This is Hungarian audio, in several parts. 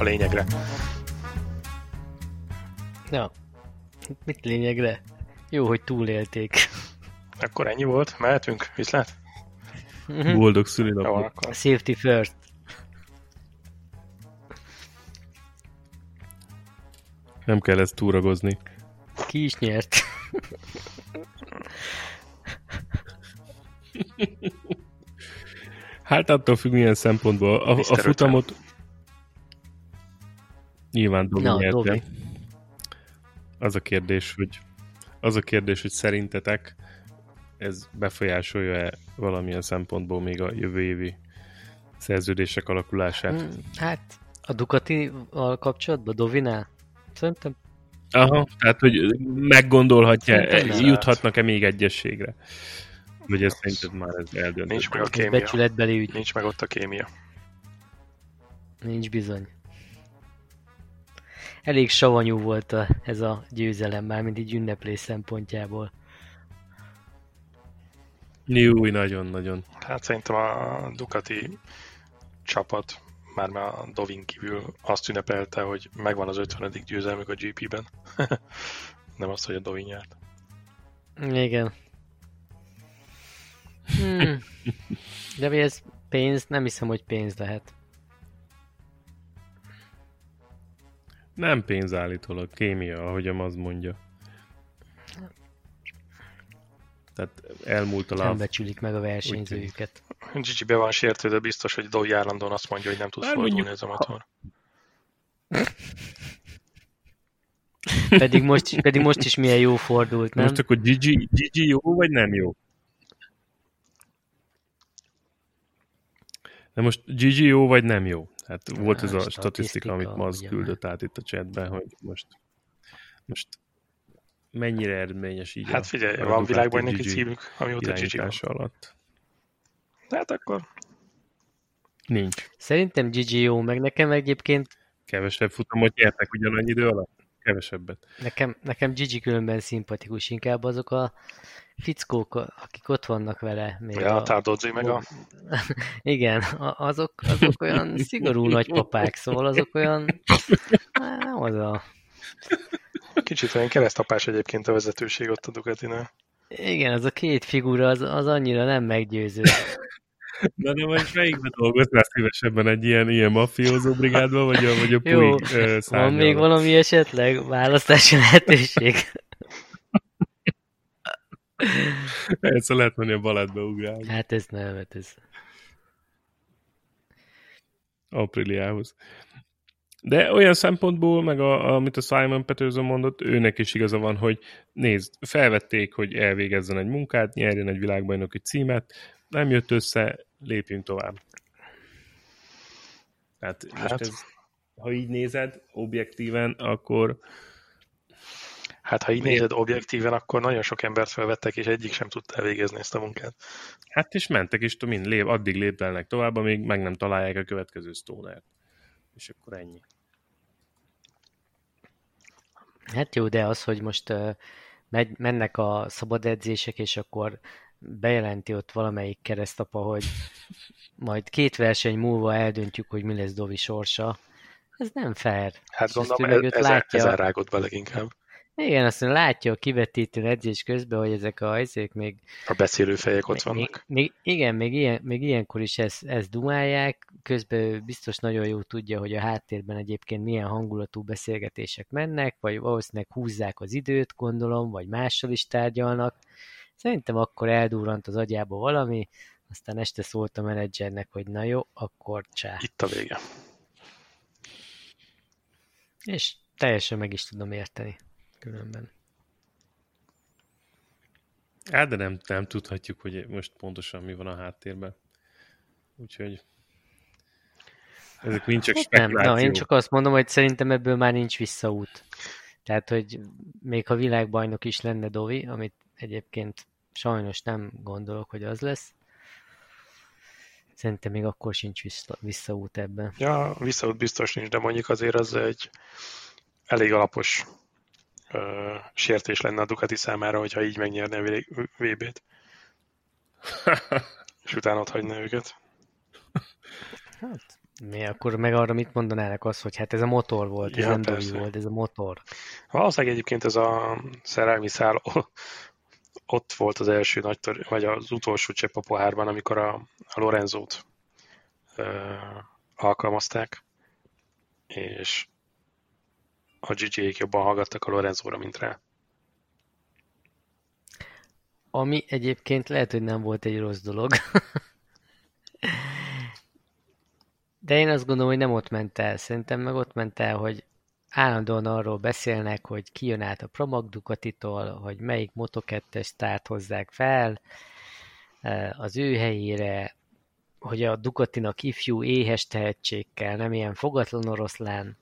Na, a lényegre. Ja. Mit lényegre? Jó, hogy túlélték. Akkor ennyi volt, mehetünk, viszlát? Mhm. Boldog szülinapot. Safety first. Nem kell ezt túragozni. Ki is nyert? Hát attól függ, milyen szempontból. A, a futamot nyilván Dobi Na, nyerte. Az a kérdés, hogy az a kérdés, hogy szerintetek ez befolyásolja-e valamilyen szempontból még a jövő évi szerződések alakulását? Hmm, Hát, a Ducati-val kapcsolatban, Dovinál? Szerintem Aha, tehát, hogy meggondolhatja, juthatnak-e még egyességre? Vagy ez szerinted már ez eldöntött? Nincs meg a kémia. becsületbeli ügy. Nincs meg ott a kémia. Nincs bizony. Elég savanyú volt a, ez a győzelem már, mint így ünneplés szempontjából. Jó, nagyon-nagyon. Hát szerintem a Ducati csapat már már a Dovin kívül azt ünnepelte, hogy megvan az 50. győzelmük a GP-ben. Nem azt, hogy a Dovin nyert. Igen. Hmm. De mi ez pénz? Nem hiszem, hogy pénz lehet. Nem pénz állítólag, kémia, ahogyan az mondja. Tehát elmúlt a Nem láv. becsülik meg a versenyzőjüket. Gigi be van sértő, de biztos, hogy Dovi állandóan azt mondja, hogy nem tud Bár fordulni ez a motor. Pedig most, pedig most is milyen jó fordult, nem? Most akkor Gigi, Gigi jó, vagy nem jó? De most Gigi jó, vagy nem jó? Hát volt ez a statisztika, statisztika, amit Maz ugye. küldött át itt a chatben, hogy most, most mennyire eredményes így Hát a- figyelj, a van Ducati világbajnoki címük, amióta Gigi van. alatt. Hát akkor Nincs. Szerintem Gigi jó, meg nekem egyébként, Kevesebb futamot nyertek ugyanannyi idő alatt? Kevesebbet. nekem, nekem Gigi különben szimpatikus, inkább azok a fickók, akik ott vannak vele. Még ja, a Tardozzi meg a... igen, azok, azok olyan szigorú nagypapák, szóval azok olyan, nem az a... Kicsit olyan keresztapás egyébként a vezetőség ott a Ducatinál. Igen, az a két figura, az, az annyira nem meggyőző. Na de most melyikbe dolgoznál szívesebben egy ilyen, ilyen mafiózó brigádban, vagy a, vagy a Jó, Puig ö, Van még valami esetleg választási lehetőség? Egyszer lehet menni a balettbe ugrálni. Hát ez nem, hát ez... Apriliához. De olyan szempontból, meg a, amit a Simon Peterson mondott, őnek is igaza van, hogy nézd, felvették, hogy elvégezzen egy munkát, nyerjen egy világbajnoki címet, nem jött össze, lépjünk tovább. Tehát most Hát. ez, ha így nézed objektíven, akkor Hát ha így Miért? nézed objektíven, akkor nagyon sok embert felvettek, és egyik sem tudta elvégezni ezt a munkát. hát és mentek, és mind lép, addig lépdelnek tovább, amíg meg nem találják a következő stoner És akkor ennyi. Hát jó, de az, hogy most uh, megy, mennek a szabad edzések, és akkor bejelenti ott valamelyik keresztapa, hogy majd két verseny múlva eldöntjük, hogy mi lesz Dovi sorsa. Ez nem fair. Hát És gondolom, ez, ezen, látja- ezen rágott be leginkább. Igen, azt mondja, látja a kivetítő edzés közben, hogy ezek a ezek még A beszélő fejek ott még, vannak. még, igen, még, ilyen, még ilyenkor is ezt, ezt dumálják, közben biztos nagyon jó tudja, hogy a háttérben egyébként milyen hangulatú beszélgetések mennek, vagy valószínűleg húzzák az időt, gondolom, vagy mással is tárgyalnak. Szerintem akkor eldurrant az agyába valami, aztán este szólt a menedzsernek, hogy na jó, akkor csá. Itt a vége. És teljesen meg is tudom érteni különben. Hát, de nem, nem tudhatjuk, hogy most pontosan mi van a háttérben. Úgyhogy ezek mind csak Hát nem, na, én csak azt mondom, hogy szerintem ebből már nincs visszaút. Tehát, hogy még ha világbajnok is lenne Dovi, amit egyébként sajnos nem gondolok, hogy az lesz, szerintem még akkor sincs vissza, visszaút ebben. Ja, visszaút biztos nincs, de mondjuk azért az egy elég alapos ö, sértés lenne a Ducati számára, hogyha így megnyerne a VB-t, és utána ott hagyna őket. Hát, Mi akkor meg arra mit mondanának az, hogy hát ez a motor volt, ez Ja, nem persze. Dovi volt, ez a motor. Valószínűleg egyébként ez a szerelmi szál ott volt az első nagy tör, vagy az utolsó csepp a pohárban, amikor a, a Lorenzót ö, alkalmazták, és a GG-ék jobban hallgattak a Lorenzóra, mint rá. Ami egyébként lehet, hogy nem volt egy rossz dolog. De én azt gondolom, hogy nem ott ment el. Szerintem meg ott ment el, hogy állandóan arról beszélnek, hogy ki jön át a Promag Ducatitól, hogy melyik Moto2-es sztárt hozzák fel eh, az ő helyére, hogy a Ducatinak ifjú éhes tehetség nem ilyen fogatlan oroszlán.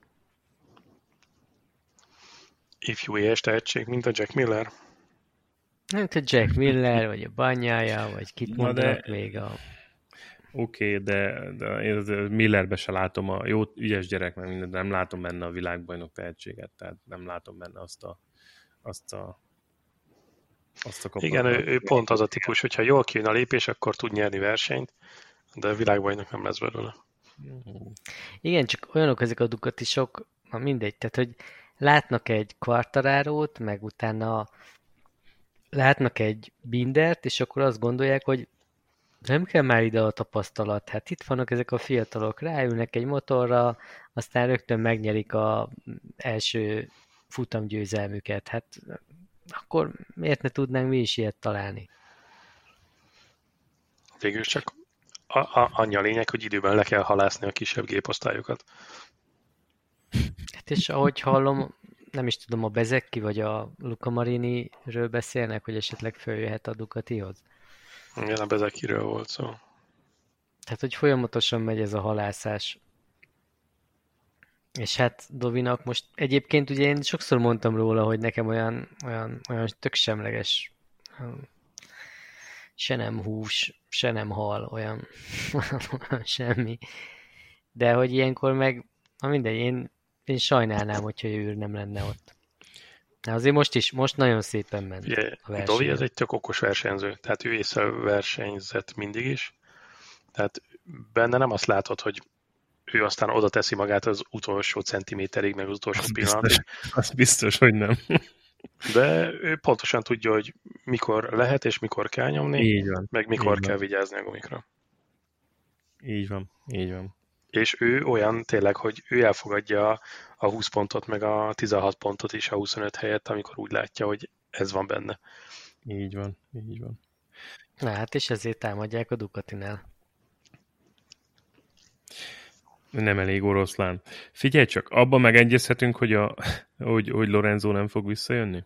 Ifjú éhes tehetség, mint a Jack Miller. Nem a Jack Miller, vagy a Banyája, vagy kit Na mondanak de- még a... Oké, okay, de, de én Millerbe se látom a jó, ügyes gyerek, meg mindent, de nem látom benne a világbajnok tehetséget, tehát nem látom benne azt a azt a azt a Igen, ő, ő pont az a típus, hogyha jól kijön a lépés, akkor tud nyerni versenyt, de világbajnok nem lesz belőle. Igen, csak olyanok ezek a Ducatisok, na mindegy, tehát hogy látnak egy kvartarárót, meg utána látnak egy bindert, és akkor azt gondolják, hogy nem kell már ide a tapasztalat. Hát itt vannak ezek a fiatalok, ráülnek egy motorra, aztán rögtön megnyerik a első futamgyőzelmüket. Hát akkor miért ne tudnánk mi is ilyet találni? Végül csak a, a, annyi a lényeg, hogy időben le kell halászni a kisebb géposztályokat. Hát és ahogy hallom, nem is tudom, a Bezekki vagy a Luca Marini-ről beszélnek, hogy esetleg följöhet a Ducatihoz. Igen, a Bezekiről volt szó. Tehát, hogy folyamatosan megy ez a halászás. És hát Dovinak most egyébként ugye én sokszor mondtam róla, hogy nekem olyan, olyan, olyan tök semleges, olyan se nem hús, se nem hal, olyan, olyan semmi. De hogy ilyenkor meg, na mindegy, én, én sajnálnám, hogyha ő nem lenne ott. De azért most is, most nagyon szépen ment Ugye, a verseny. Dovi ez egy tök okos versenyző, tehát ő észre versenyzett mindig is. Tehát benne nem azt látod, hogy ő aztán oda teszi magát az utolsó centiméterig, meg az utolsó Az pillanatig, biztos, az biztos, hogy nem. de ő pontosan tudja, hogy mikor lehet és mikor kell nyomni, Így van, meg mikor így kell van. vigyázni a gumikra. így van, így van. És ő olyan tényleg, hogy ő elfogadja a 20 pontot, meg a 16 pontot is a 25 helyett, amikor úgy látja, hogy ez van benne. Így van, így van. Na hát, és ezért támadják a Ducatinál. Nem elég oroszlán. Figyelj csak, abban megegyezhetünk, hogy, a, hogy, hogy Lorenzo nem fog visszajönni?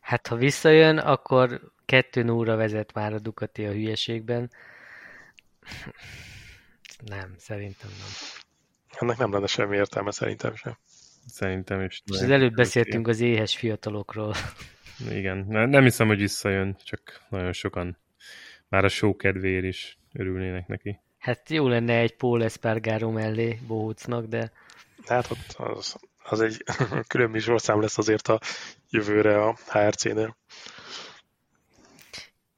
Hát, ha visszajön, akkor kettő óra vezet már a Ducati a hülyeségben. Nem, szerintem nem. Ennek nem lenne semmi értelme szerintem sem. Szerintem is. És az előbb beszéltünk az éhes fiatalokról. Igen, ne- nem hiszem, hogy visszajön, csak nagyon sokan már a show kedvéért is örülnének neki. Hát jó lenne egy Paul Espargaro mellé Bohucnak, de Hát ott az, az egy külön műsorszám lesz azért a jövőre a HRC-nél.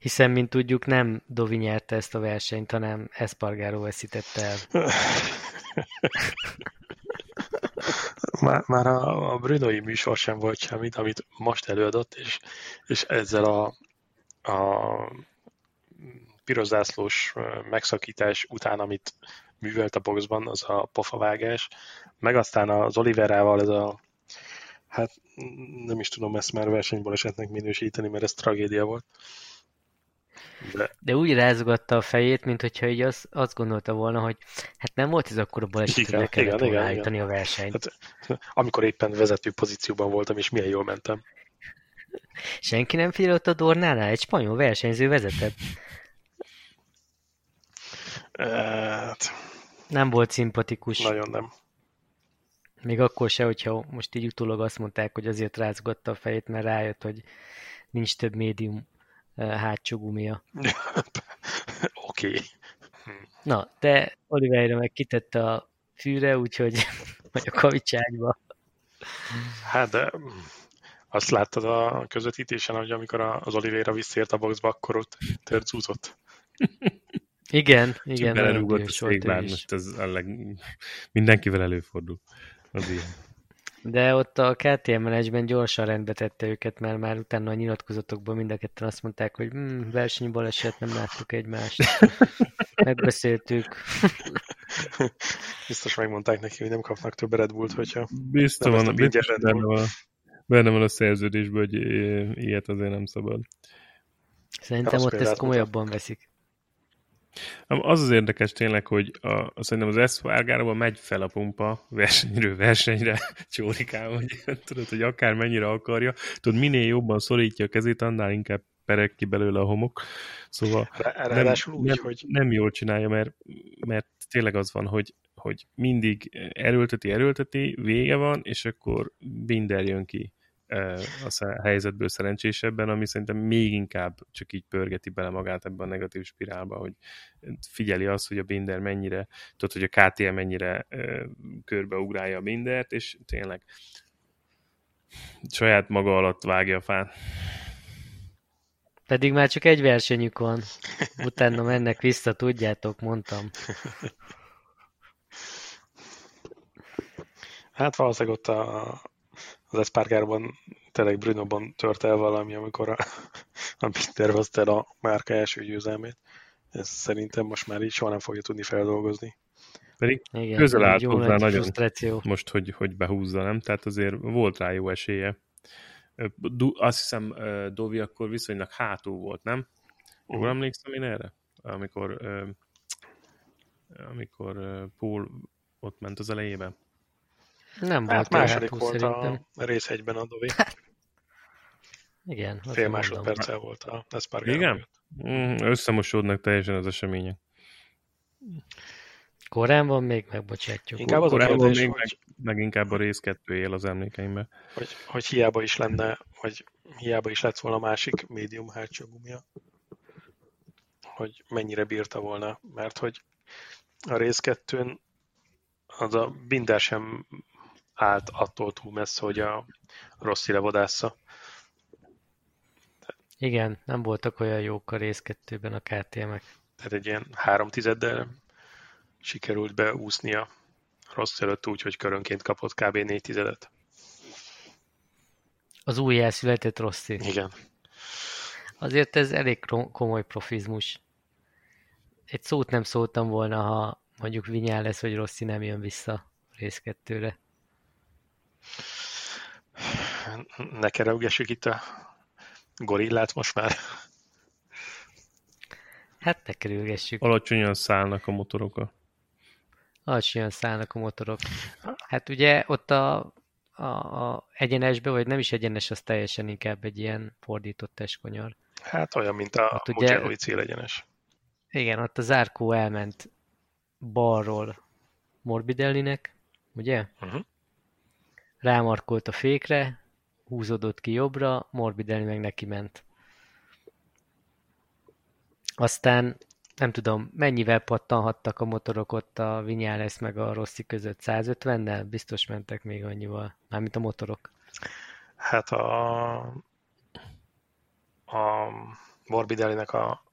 Hiszen, mint tudjuk, nem Dovi nyerte ezt a versenyt, hanem Espargaro veszítette el. Már, már a, a Brunoi műsor sem volt semmit, amit most előadott, és, és ezzel a, a pirozászlós megszakítás után, amit művelt a boxban, az a pofavágás, meg aztán az Oliverával ez a hát nem is tudom ezt már versenybalesetnek minősíteni, mert ez tragédia volt. De De úgy rázogatta a fejét, mint hogyha így az, azt gondolta volna, hogy hát nem volt ez akkor a baleset, hogy Igen, le kellett igen, volna igen, állítani a versenyt. Hát- amikor éppen vezető pozícióban voltam, és milyen jól mentem. Senki nem figyelett a Dornánál? Egy spanyol versenyző vezetett. Hát, Nem volt szimpatikus. nagyon nem. Még akkor se, hogyha most így utólag azt mondták, hogy azért rázgatta a fejét, mert rájött, hogy nincs több médium hátsó gumia. Oké. Okay. Na, de Oliveira meg kitette a fűre, úgyhogy vagy a kavicságba. Hát de azt láttad a közvetítésen, hogy amikor az Oliveira visszért a boxba, akkor ott törcúzott. Igen, igen. Belerúgott a székbár, most ez a leg... mindenkivel előfordul. Az ilyen. De ott a KTM menedzsment gyorsan rendbe tette őket, mert már utána a nyilatkozatokban mind a ketten azt mondták, hogy hm, versenybaleset, nem láttuk egymást. Megbeszéltük. Biztos megmondták neki, hogy nem kapnak több Red Bullt, hogyha Biztos van, biztos benne van, benne van a szerződésben, hogy ilyet azért nem szabad. Szerintem ott ezt komolyabban veszik. Az az érdekes tényleg, hogy a, szerintem az Espargarban megy fel a pumpa versenyről versenyre, csórikám, hogy tudod, hogy akár mennyire akarja, tudod, minél jobban szorítja a kezét, annál inkább perek ki belőle a homok. Szóval nem, úgy, nem, hogy... nem jól csinálja, mert, mert tényleg az van, hogy, hogy mindig erőlteti, erőlteti, vége van, és akkor Binder jön ki a helyzetből szerencsésebben, ami szerintem még inkább csak így pörgeti bele magát ebben a negatív spirálba, hogy figyeli azt, hogy a Binder mennyire, tudod, hogy a KTM mennyire körbeugrálja a Bindert, és tényleg saját maga alatt vágja a fán. Pedig már csak egy versenyük van. Utána mennek vissza, tudjátok, mondtam. Hát valószínűleg ott a, az Espargarban tényleg Brunoban tört el valami, amikor a, a hozta el a márka első győzelmét. Ez szerintem most már így soha nem fogja tudni feldolgozni. Pedig Igen, közel állt hozzá nagyon most, hogy, hogy behúzza, nem? Tehát azért volt rá jó esélye. Azt hiszem, Dovi akkor viszonylag hátul volt, nem? Jól uh-huh. emlékszem én erre? Amikor amikor Paul ott ment az elejében. Nem hát volt második volt szerintem. a rész egyben a Dovi. Igen. Fél másodperccel volt a Espargaro. Igen? Mm, összemosódnak teljesen az események. Korán van még, megbocsátjuk. Inkább az Korán van még, hogy, meg, meg, inkább a rész kettő él az emlékeimben. Hogy, hogy hiába is lenne, vagy hiába is lett volna másik médium hátsó gumia, hogy mennyire bírta volna, mert hogy a rész kettőn az a Binder sem állt attól túl messze, hogy a Rossi levodásza. Igen, nem voltak olyan jók a rész kettőben a KTM-ek. Tehát egy ilyen három tizeddel sikerült beúsznia rossz előtt úgy, hogy körönként kapott kb. négy tizedet. Az új elszületett Rossi. Igen. Azért ez elég komoly profizmus. Egy szót nem szóltam volna, ha mondjuk Vinyá lesz, hogy Rossi nem jön vissza rész kettőre. Ne kereugessük itt a gorillát most már. Hát ne kerülgessük. Alacsonyan szállnak a motorok. Alacsonyan szállnak a motorok. Hát ugye ott a, a, a egyenesbe, vagy nem is egyenes, az teljesen inkább egy ilyen fordított testkonyar. Hát olyan, mint a ott Mugello célegyenes. Igen, ott a zárkó elment balról Morbidellinek, ugye? Uh-huh. Rámarkolt a fékre, húzódott ki jobbra, Morbidelli meg neki ment. Aztán nem tudom, mennyivel pattanhattak a motorok ott a Vinyales meg a Rossi között? 150-nel? Biztos mentek még annyival. Mármint a motorok. Hát a, a Morbidellinek a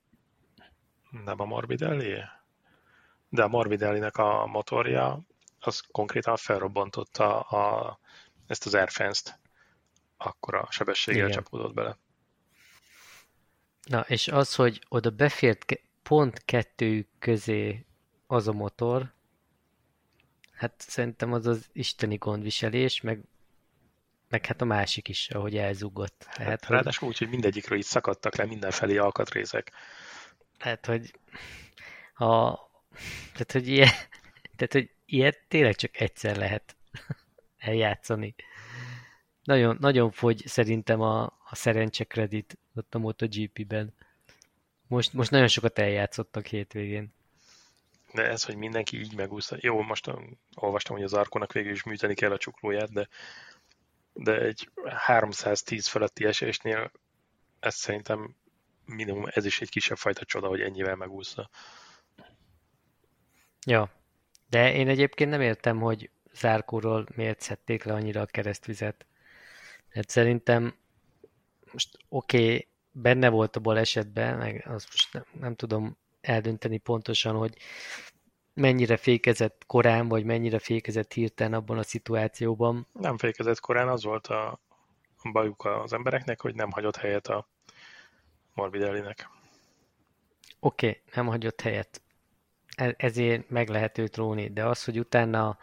nem a Morbidelli? De a Morbidellinek a motorja az konkrétan felrobbantotta a, ezt az airfence-t. Akkor a sebességgel Igen. csapódott bele. Na, és az, hogy oda befért pont kettőjük közé az a motor, hát szerintem az az isteni gondviselés, meg, meg hát a másik is, ahogy elzugott. Hát, tehát, ráadásul úgy, hogy mindegyikről így szakadtak le mindenfelé alkatrészek. Tehát, hogy a, tehát, hogy ilyen, tehát, hogy ilyet tényleg csak egyszer lehet eljátszani. Nagyon, nagyon fogy szerintem a, a szerencse kredit ott a MotoGP-ben. Most, most nagyon sokat eljátszottak hétvégén. De ez, hogy mindenki így megúszta. Jó, most olvastam, hogy az Arkónak végül is műteni kell a csuklóját, de, de egy 310 feletti esésnél ez szerintem minimum ez is egy kisebb fajta csoda, hogy ennyivel megúszta. Ja, de én egyébként nem értem, hogy zárkóról miért szedték le annyira a keresztvizet. Hát szerintem most oké, okay, benne volt a balesetben, meg az most nem, nem tudom, eldönteni pontosan, hogy mennyire fékezett korán, vagy mennyire fékezett hirtelen abban a szituációban. Nem fékezett korán, az volt a bajuk az embereknek, hogy nem hagyott helyet a Morbidellinek. Oké, okay, nem hagyott helyet. E- ezért meg lehet őt róni, de az, hogy utána a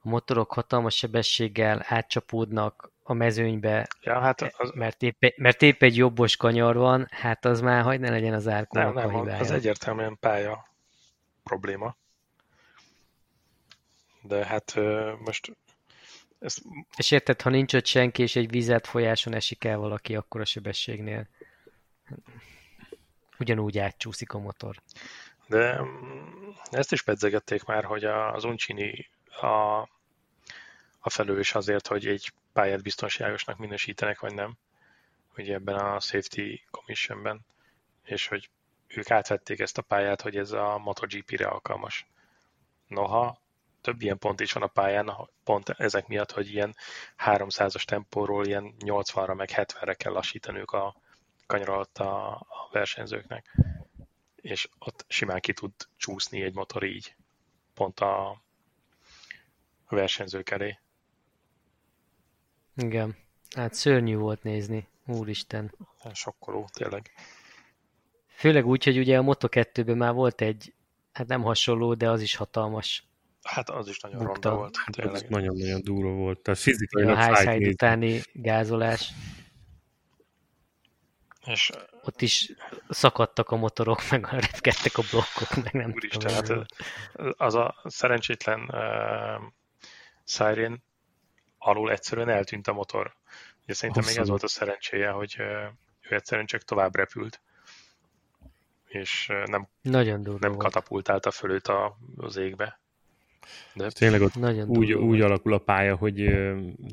motorok hatalmas sebességgel átcsapódnak a mezőnybe, ja, hát az... mert, épp, mert épp egy jobbos kanyar van, hát az már hagyd ne legyen az árkónak nem, nem, a hibája. az egyértelműen pálya probléma. De hát most ezt... És érted, ha nincs ott senki, és egy vizet folyáson esik el valaki, akkor a sebességnél ugyanúgy átcsúszik a motor. De mm, ezt is pedzegették már, hogy az Uncini a, a felelős azért, hogy egy pályát biztonságosnak minősítenek, vagy nem. Ugye ebben a Safety Commissionben. És hogy ők átvették ezt a pályát, hogy ez a MotoGP-re alkalmas. Noha több ilyen pont is van a pályán, pont ezek miatt, hogy ilyen 300-as tempóról ilyen 80-ra meg 70-re kell lassítaniuk a kanyar alatt a, a versenyzőknek. És ott simán ki tud csúszni egy motor így, pont a, a versenyzők elé. Igen, hát szörnyű volt nézni, úristen. Sokkoló, tényleg. Főleg úgy, hogy ugye a Moto2-ben már volt egy, hát nem hasonló, de az is hatalmas. Hát az is nagyon ronda volt. Hát nagyon-nagyon durva volt. Tehát fizikai a high side utáni gázolás. És ott is szakadtak a motorok, meg repkedtek a blokkok, meg nem Úristen, tudom. Hát az a szerencsétlen uh, Siren alul egyszerűen eltűnt a motor. Ugye szerintem Hosszú. még ez volt a szerencséje, hogy uh, ő egyszerűen csak tovább repült és nem, Nagyon nem katapultálta föl őt a, az égbe. De tényleg ott Nagyon úgy, úgy alakul a pálya, hogy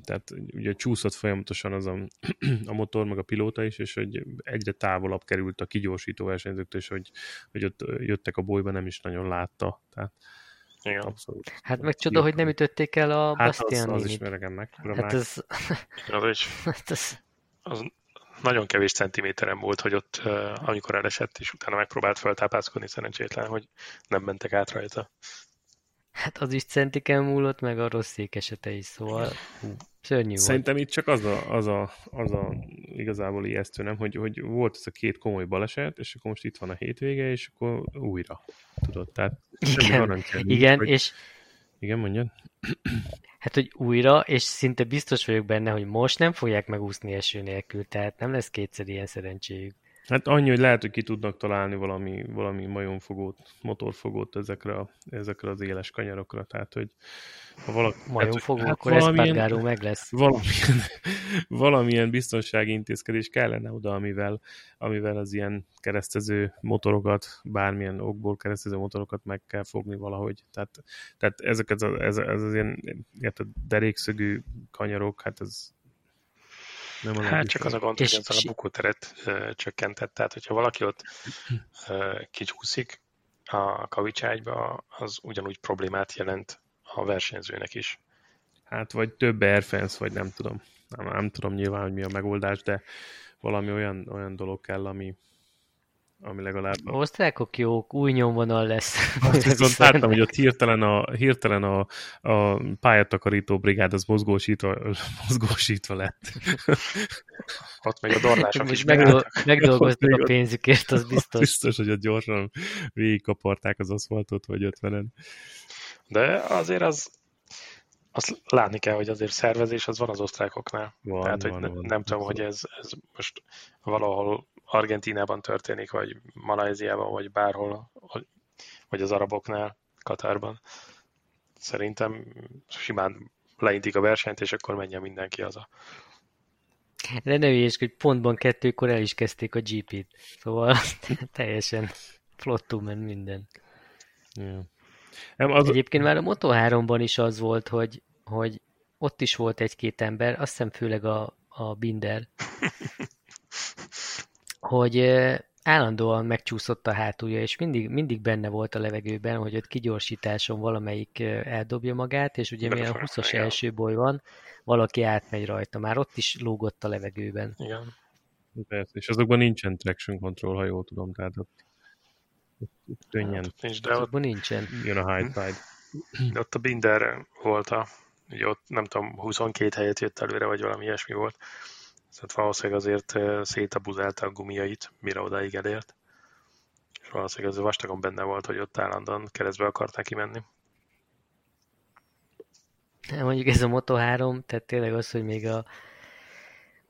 tehát ugye csúszott folyamatosan az a, a motor, meg a pilóta is, és hogy egyre távolabb került a kigyorsító versenyzőktől, és hogy, hogy ott jöttek a bolyba, nem is nagyon látta. Tehát igen. Abszolút. Hát meg csoda, hogy nem ütötték el a hát Bastian az, az is meregem meg. Hát ez... az, is, hát ez... az nagyon kevés centiméteren volt, hogy ott, amikor elesett, és utána megpróbált feltápászkodni szerencsétlen, hogy nem mentek át rajta. Hát az is centiken múlott, meg a rossz esete is, szóval hú, szörnyű Szerintem volt. itt csak az a, az a, az a igazából ijesztő, nem, hogy, hogy volt ez a két komoly baleset, és akkor most itt van a hétvége, és akkor újra, tudod, tehát igen, igen hogy... és igen, mondjad. Hát, hogy újra, és szinte biztos vagyok benne, hogy most nem fogják megúszni eső nélkül, tehát nem lesz kétszer ilyen szerencséjük. Hát annyi, hogy lehet, hogy ki tudnak találni valami, valami majomfogót, motorfogót ezekre, a, ezekre az éles kanyarokra, tehát hogy ha valaki... Majomfogó, hát, akkor valamilyen, meg lesz. Valamilyen, valamilyen biztonsági intézkedés kellene oda, amivel, amivel az ilyen keresztező motorokat, bármilyen okból keresztező motorokat meg kell fogni valahogy. Tehát, tehát ezeket az, ez, ez az ilyen érted, derékszögű kanyarok, hát ez nem hát csak az a gond, hogy ezzel a bukóteret uh, csökkentett, tehát hogyha valaki ott kicsúszik a kavicságyba, az ugyanúgy problémát jelent a versenyzőnek is. Hát vagy több airfence, vagy nem tudom. Nem, nem tudom nyilván, hogy mi a megoldás, de valami olyan, olyan dolog kell, ami, ami legalább... A osztrákok jók, új nyomvonal lesz. Azt viszont láttam, hogy ott hirtelen a, hirtelen a, a pályatakarító brigád az mozgósítva, mozgósítva lett. ott még a dorlások is megdol- megdolgoztak a pénzükért, az biztos. Biztos, hogy ott gyorsan végigkaparták az aszfaltot, vagy ötvenen. De azért az, azt látni kell, hogy azért szervezés az van az osztrákoknál. Van, Tehát, hogy van, ne, van, nem tudom, hogy ez, ez most valahol Argentinában történik, vagy Malajziában, vagy bárhol, vagy az araboknál, Katárban. Szerintem simán leintik a versenyt, és akkor menjen mindenki haza. De ne ügyes, hogy pontban kettőkor el is kezdték a GP-t. Szóval teljesen flottul ment minden. Yeah. Az... Egyébként már a Moto3-ban is az volt, hogy, hogy ott is volt egy-két ember, azt hiszem főleg a, a Binder, hogy állandóan megcsúszott a hátulja, és mindig, mindig benne volt a levegőben, hogy ott kigyorsításon valamelyik eldobja magát, és ugye milyen a 20-as első boly van, valaki átmegy rajta, már ott is lógott a levegőben. Igen. Persze, és azokban nincsen traction control, ha jól tudom, tehát ott Könnyen. Hát, nincs, de ott, Abban nincsen. Jön a high tide. de ott a Binder volt a, ugye ott nem tudom, 22 helyet jött előre, vagy valami ilyesmi volt. Tehát valószínűleg azért szétabuzálta a gumiait, mire odáig elért. És valószínűleg az vastagon benne volt, hogy ott állandóan keresztbe akart neki menni. Mondjuk ez a Moto3, tehát tényleg az, hogy még a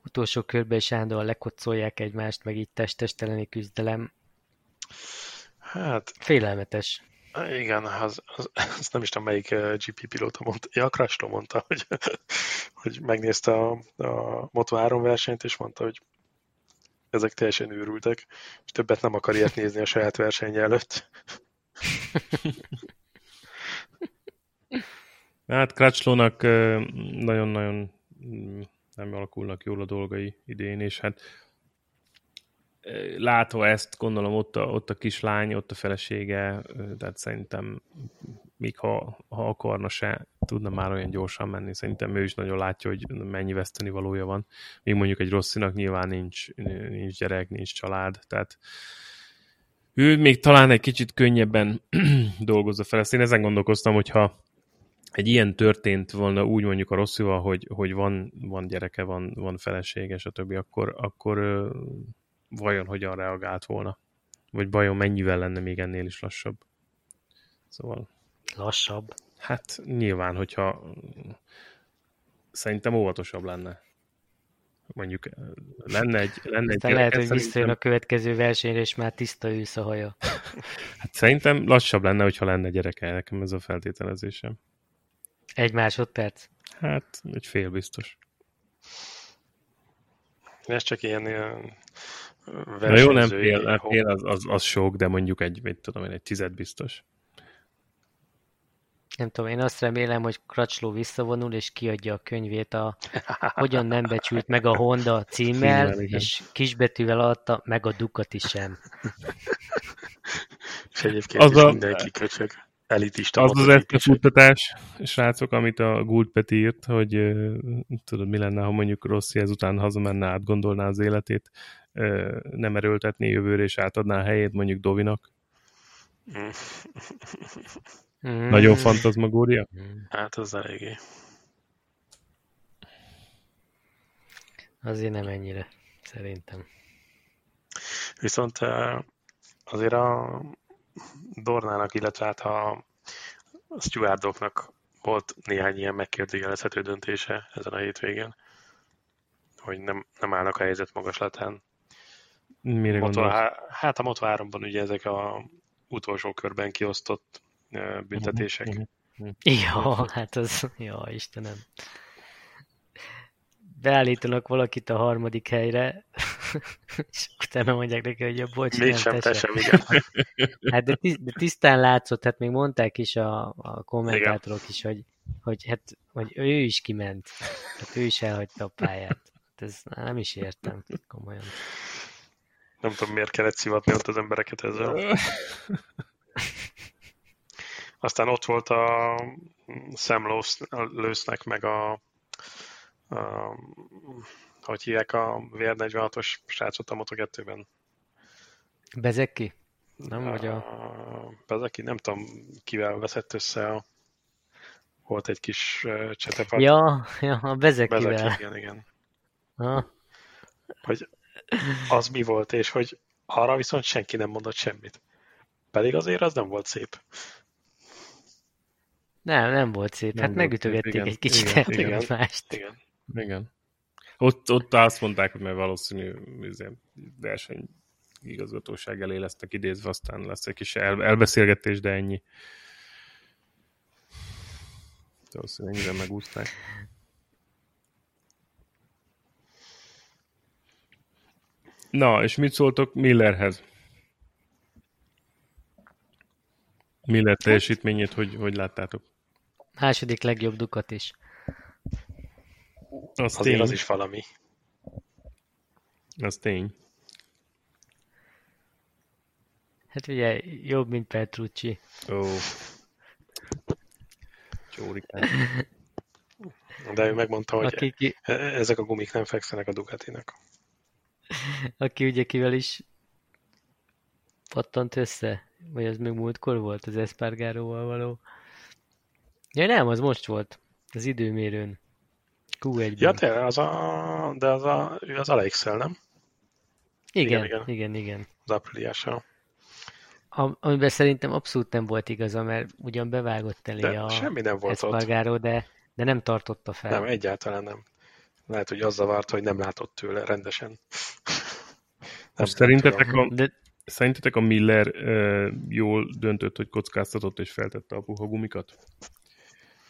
utolsó körben is állandóan lekocolják egymást, meg így testesteleni küzdelem. Hát Félelmetes. Igen, az, az, az nem is tudom melyik eh, GP pilóta mondta, ja, Crashlo mondta, hogy, hogy megnézte a, a Moto3 versenyt, és mondta, hogy ezek teljesen őrültek, és többet nem akar ilyet nézni a saját versenye előtt. Hát Crutchlownak nagyon-nagyon mm, nem alakulnak jól a dolgai idén, és hát látva ezt, gondolom ott a, ott a kislány, ott a felesége, tehát szerintem még ha, ha akarna se, tudna már olyan gyorsan menni. Szerintem ő is nagyon látja, hogy mennyi veszteni valója van. Még mondjuk egy rosszinak nyilván nincs, nincs gyerek, nincs család, tehát ő még talán egy kicsit könnyebben dolgozza fel. Ezt én ezen gondolkoztam, hogyha egy ilyen történt volna úgy mondjuk a rosszival, hogy, hogy van, van gyereke, van, van felesége, stb., akkor, akkor vajon hogyan reagált volna? Vagy vajon mennyivel lenne még ennél is lassabb? Szóval, Lassabb. hát nyilván, hogyha szerintem óvatosabb lenne. Mondjuk ö, lenne egy, lenne egy lehet, hogy visszajön szerintem- a következő versenyre, és már tiszta ősz a haja. Hát szerintem lassabb lenne, hogyha lenne gyereke, nekem ez a feltételezésem. Egy másodperc. Hát, egy fél biztos. Ez csak ilyen, ilyen Na jó, nem fél, nem hó- fél az, az, az sok, de mondjuk egy, mit tudom én, egy tized biztos. Nem tudom, én azt remélem, hogy Crutchlow visszavonul, és kiadja a könyvét a Hogyan nem becsült meg a Honda címmel, Címmel, és kisbetűvel alatta, meg a Ducati sem. És egyébként Az is a- mindenki köcsög. Elitista Az az eszmefuttatás, srácok, amit a Gould Peti írt, hogy tudod, mi lenne, ha mondjuk Rossi ezután hazamenne, átgondolná az életét, nem erőltetné jövőre, és átadná a helyét mondjuk Dovinak. Mm. Nagyon fantazmagória. Hát az eléggé. Azért nem ennyire, szerintem. Viszont azért a Dornának, illetve hát a stewardoknak volt néhány ilyen megkérdőjelezhető döntése ezen a hétvégén, hogy nem, nem állnak a helyzet magaslatán. Mire Moto, gondolsz? hát a Moto3-ban ugye ezek a utolsó körben kiosztott büntetések. Mhm, Ja, hát az, ja, Istenem. Beállítanak valakit a harmadik helyre, és utána mondják neki, hogy a bocs, nem, Mégsem, te sem. sem, igen. Hát de, tiszt, de tisztán látszott, hát még mondták is a, a kommentátorok is, hogy, hogy, hát, hogy ő is kiment. Hát ő is elhagyta a pályát. Hát ez nem is értem, komolyan. Nem tudom, miért kellett szivatni ott az embereket ezzel. Aztán ott volt a Sam Lewis-nek meg a, a hogy hívják a VR46-os srácot a Moto2-ben. Bezeki? Nem, vagy a... Bezeki, nem tudom, kivel veszett össze a volt egy kis csetepat. Ja, ja, a Bezekivel. Bezeki, igen, igen. Ha? Hogy az mi volt, és hogy arra viszont senki nem mondott semmit. Pedig azért az nem volt szép. Nem, nem volt szép. Nem Hát megütögették igen. egy kicsit Igen, igen. egymást. Igen. Igen. Ott, ott azt mondták, hogy mert valószínű izé, verseny igazgatóság elé lesznek idézve, aztán lesz egy kis el, elbeszélgetés, de ennyi. Valószínűleg ennyire megúszták. Na, és mit szóltok Millerhez? Miller teljesítményét, hogy, hogy láttátok? Második legjobb dukat is. Az Azért tény. az is valami. Az tény. Hát ugye jobb, mint Petrucci. Ó. Csórikán. De ő megmondta, hogy Aki, ki, e- ezek a gumik nem fekszenek a Ducatinak. Aki ugye kivel is pattant össze. vagy az még múltkor volt az Espargaróval való. Ja nem, az most volt, az időmérőn. Q1-ben. Ja, te, az a, de az a, ő az Alexel, nem? igen, igen, igen. igen, igen. Az ápriliással. Am- amiben szerintem abszolút nem volt igaza, mert ugyan bevágott elé De a semmi nem volt. Espargaró, de, de nem tartotta fel. Nem, egyáltalán nem. Lehet, hogy az zavart, hogy nem látott tőle rendesen. Nem Most szerintetek tudom. a, De szerintetek a Miller uh, jól döntött, hogy kockáztatott és feltette a puha gumikat?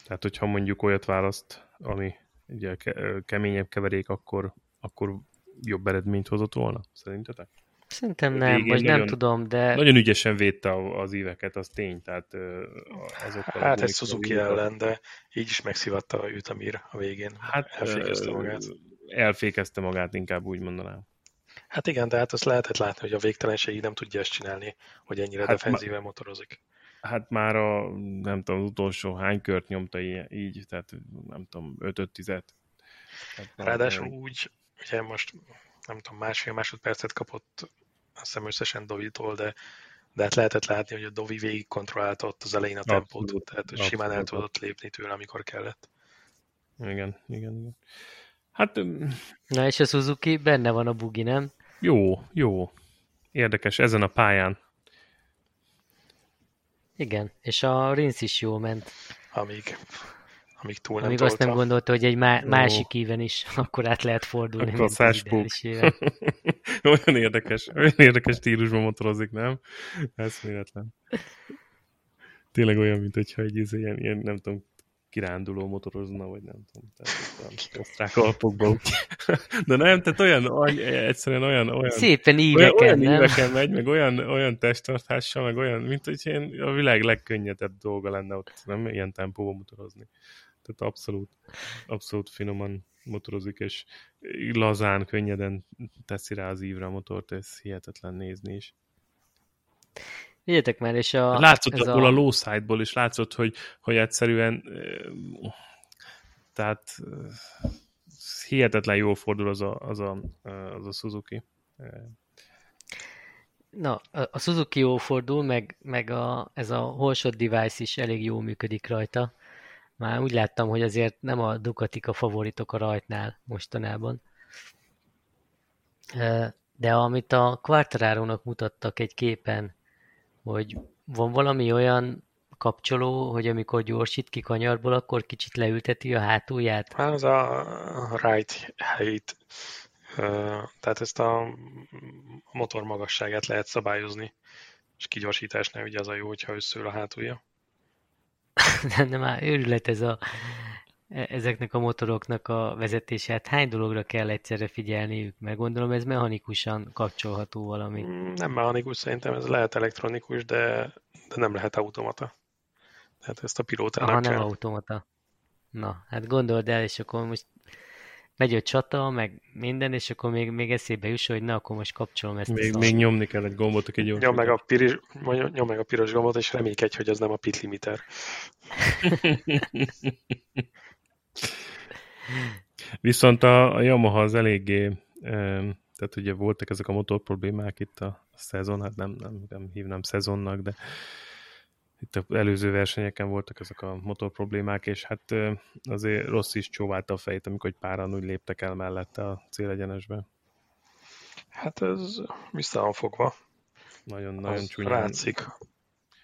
Tehát, hogyha mondjuk olyat választ, ami ugye ke- keményebb keverék, akkor, akkor jobb eredményt hozott volna, szerintetek? Szerintem nem, vagy nem nagyon- tudom, de Nagyon ügyesen védte az éveket, az tény, tehát azokkal Hát egy Suzuki ellen, de így is megszivatta őt a Mir a végén. Hát elfékezte magát. Elfékezte magát, inkább úgy mondanám. Hát igen, de hát azt lehetett látni, hogy a végtelenségig nem tudja ezt csinálni, hogy ennyire Hát hát defenzíven motorozik. Hát már a, nem tudom, az utolsó hány kört nyomta így, tehát nem tudom, 5 10 Ráadásul úgy, ugye most nem tudom, másfél másodpercet kapott azt hiszem összesen Dovitól, de, de hát lehetett látni, hogy a Dovi végig kontrollálta ott az elején a tempót, Abszolút, tehát hogy simán el abszolút. tudott lépni tőle, amikor kellett. Igen, igen, igen. Hát na és a Suzuki benne van a bugi, nem? jó, jó. Érdekes, ezen a pályán. Igen, és a Rinsz is jól ment. Amíg, amíg túl nem Amíg tolta. azt nem gondolta, hogy egy má- másik íven is akkor át lehet fordulni. Akkor éven. olyan érdekes, olyan érdekes stílusban motorozik, nem? Eszméletlen. Tényleg olyan, mint hogyha egy izé ilyen, ilyen, nem tudom, kiránduló motorozna, vagy nem tudom, tehát osztrák alpokban. úgy. De nem, tehát olyan, olyan egyszerűen olyan, olyan, Szépen olyan, íveken, olyan nem? éveken megy, meg olyan, olyan testtartással, meg olyan, mint hogy ilyen a világ legkönnyedebb dolga lenne ott, nem ilyen tempóban motorozni. Tehát abszolút, abszolút finoman motorozik, és lazán, könnyeden teszi rá az ívre a motort, ez hihetetlen nézni is. Figyeljetek már, és a... Látszott ez abból a, a low side-ból is, látszott, hogy, hogy egyszerűen ö, tehát ö, hihetetlen jól fordul az a, az a, az a Suzuki. Na, a Suzuki jó fordul, meg, meg a, ez a Holshot device is elég jól működik rajta. Már úgy láttam, hogy azért nem a Ducatik a favoritok a rajtnál mostanában. De amit a Quartararo-nak mutattak egy képen, hogy van valami olyan kapcsoló, hogy amikor gyorsít ki kanyarból, akkor kicsit leülteti a hátulját. Hát az a right height, tehát ezt a motor magasságát lehet szabályozni, és kigyorsításnál ugye az a jó, hogyha összül a hátulja. De, de már őrület ez a, ezeknek a motoroknak a vezetése. Hát hány dologra kell egyszerre figyelniük? Mert gondolom ez mechanikusan kapcsolható valami. Mm, Nem mechanikus, szerintem ez lehet elektronikus, de, de nem lehet automata. Tehát ezt a pilótának Aha, nem kell. automata. Na, hát gondold el, és akkor most megy a csata, meg minden, és akkor még, még eszébe jusson, hogy na, akkor most kapcsolom ezt Még, még nyomni kell egy gombot, aki gyors. Nyom meg, a piros, nyom meg a piros gombot, és reménykedj, hogy az nem a pit limiter. Viszont a, a Yamaha az eléggé, tehát ugye voltak ezek a motor problémák itt a, a szezon, hát nem, nem, nem hívnám szezonnak, de itt az előző versenyeken voltak ezek a motor problémák, és hát azért rossz is csóválta a fejét, amikor egy páran úgy léptek el mellette a célegyenesbe. Hát ez vissza fogva. Nagyon, nagyon Az csúnyán. látszik,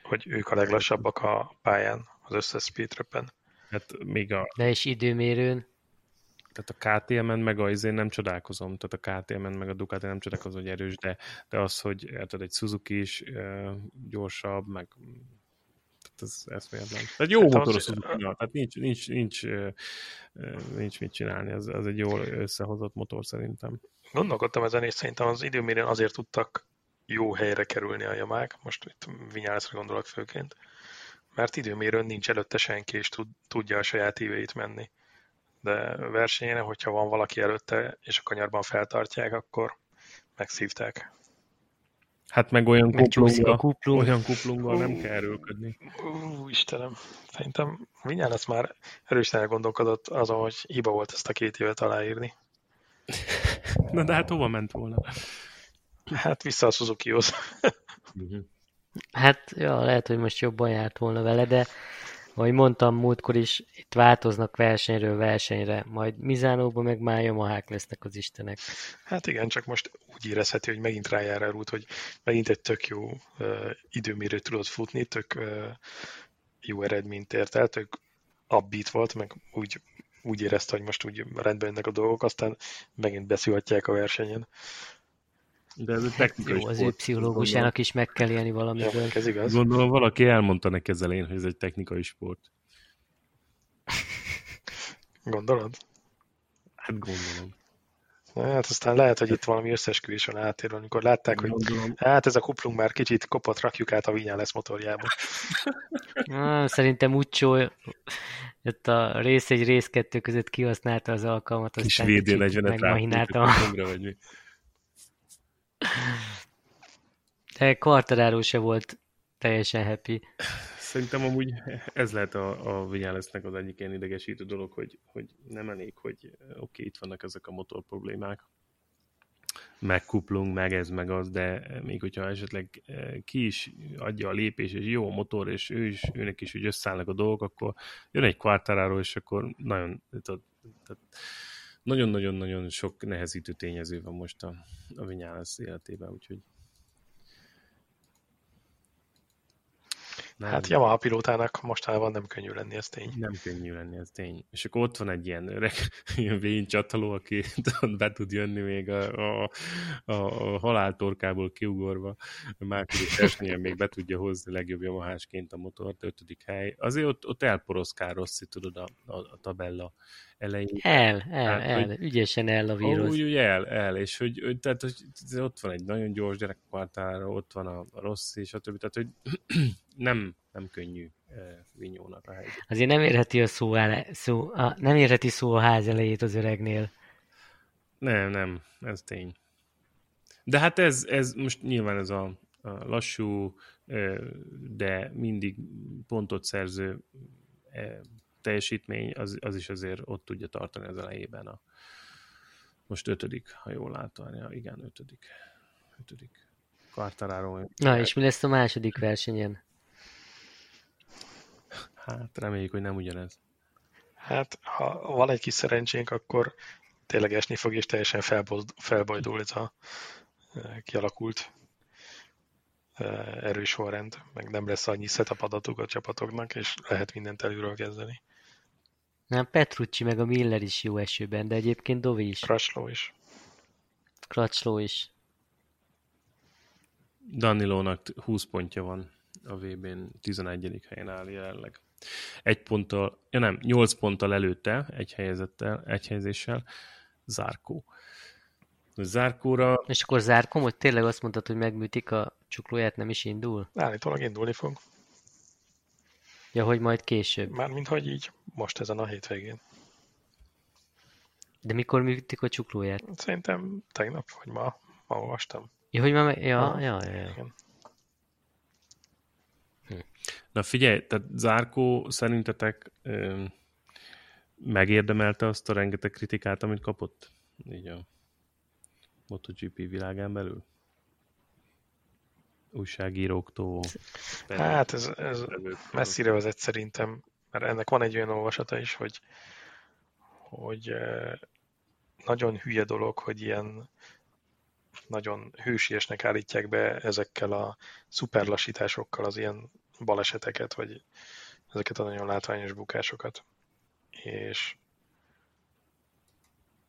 hogy ők a leglassabbak a pályán, az összes speedrepen. Hát még a, De és időmérőn, tehát a KTM-en meg a izén nem csodálkozom, tehát a KTM-en meg a Ducati nem csodálkozom, hogy erős, de, de az, hogy érted, egy Suzuki is gyorsabb, meg ez eszméletlen. Tehát jó Szerintem motor a az- suzuki tehát nincs, nincs, nincs, nincs mit csinálni, ez, ez egy jól összehozott motor szerintem. Gondolkodtam ezen, és szerintem az időmérőn azért tudtak jó helyre kerülni a jamák, most itt Vinyáleszre gondolok főként, mert időmérőn nincs előtte senki, és tud, tudja a saját íveit menni. De versenyen, hogyha van valaki előtte, és a kanyarban feltartják, akkor megszívták. Hát meg olyan kuplunggal, kuplung. olyan kuplunggal nem kell erőlködni. Ú, Istenem, szerintem Vinyálesz már erősen elgondolkodott azon, hogy hiba volt ezt a két évet aláírni. Na de hát hova ment volna? Hát vissza a Suzuki-hoz. Uh-huh. Hát, ja, lehet, hogy most jobban járt volna vele, de ahogy mondtam múltkor is, itt változnak versenyről versenyre, majd Mizánóban meg már Yamahák lesznek az istenek. Hát igen, csak most úgy érezheti, hogy megint rájár el út, hogy megint egy tök jó uh, időmérőt tudott futni, tök uh, jó eredményt ért el, tök abbit volt, meg úgy, úgy érezte, hogy most úgy rendben jönnek a dolgok, aztán megint beszélhatják a versenyen. De ez egy technikai Jó, az ő pszichológusának is meg kell élni valamiből. Ja, ez igaz. Gondolom valaki elmondta neki az elején, hogy ez egy technikai sport. Gondolod? Hát gondolom. Na, hát aztán lehet, hogy itt valami összesküvés van átérve, amikor látták, hogy Gondolom. hát ez a kuplung már kicsit kopott, rakjuk át a lesz motorjába. Ah, szerintem Ucsó ott a rész egy rész kettő között kihasználta az alkalmat, Kis aztán kicsit VD40-et megmahinálta. vagy mi? De Quartararo se volt teljesen happy. Szerintem amúgy ez lehet a, a Vinyálesznek az egyik ilyen idegesítő dolog, hogy, hogy nem elég, hogy oké, okay, itt vannak ezek a motor problémák, meg kuplunk, meg ez, meg az, de még hogyha esetleg eh, ki is adja a lépés, és jó a motor, és ő is, őnek is úgy összeállnak a dolgok, akkor jön egy Quartararo, és akkor nagyon, tehát, tehát nagyon-nagyon-nagyon sok nehezítő tényező van most a, a Vinyales életében, úgyhogy Nem. Hát Yamaha pilótának mostanában nem könnyű lenni, ez tény. Nem könnyű lenni, ez tény. És akkor ott van egy ilyen öreg, ilyen vén csataló, aki be tud jönni még a, a, a, a haláltorkából kiugorva. A második versenyen még be tudja hozni legjobb Yamahásként a motort, ötödik hely. Azért ott, ott elporoszkál Rossi, tudod, a, a, a tabella elején. El, el, hát, el, hogy, ügyesen el a vírus. Úgy, úgy el, el, és hogy, hogy, tehát, hogy ott van egy nagyon gyors gyerek Quartára, ott van a, a Rossi, stb. Tehát, hogy nem, nem könnyű e, Vinyónak a helyzet. Azért nem érheti a szó, ele, szó a, nem érheti szó a ház elejét az öregnél. Nem, nem, ez tény. De hát ez, ez most nyilván ez a, a lassú, de mindig pontot szerző teljesítmény, az, az is azért ott tudja tartani az elejében. A, most ötödik, ha jól látom. Ja, igen, ötödik. Ötödik. Quartararo. Na, és mi lesz a második versenyen? Hát reméljük, hogy nem ugyanez. Hát, ha van egy kis szerencsénk, akkor tényleg esni fog, és teljesen felbojdul ez a kialakult erős sorrend, meg nem lesz annyi setup adatuk a csapatoknak, és lehet mindent előről kezdeni. Nem, Petrucci meg a Miller is jó esőben, de egyébként Dovi is. Crutchlow is. Crutchlow is. Danilónak 20 pontja van a VB-n, 11. helyen áll jelenleg. Egy ponttal, ja nem, 8 ponttal előtte, egy helyezettel, egy helyezéssel, Zárkó. Zárkóra... És akkor Zárkó, hogy tényleg azt mondtad, hogy megműtik a csuklóját, nem is indul? Állítólag indulni fog. Ja, hogy majd később. Mármint, hogy így most ezen a hétvégén. De mikor műtik a csuklóját? Szerintem tegnap, vagy ma, ma olvastam. Ja, hogy ma, ja, ja, ja, ja. Igen. Hm. Na figyelj, tehát Zárkó szerintetek ö, megérdemelte azt a rengeteg kritikát, amit kapott? Így a MotoGP világán belül? Újságíróktól. Hát ez, ez messzire vezet szerintem, mert ennek van egy olyan olvasata is, hogy, hogy nagyon hülye dolog, hogy ilyen nagyon hősiesnek állítják be ezekkel a szuperlassításokkal az ilyen baleseteket, vagy ezeket a nagyon látványos bukásokat. És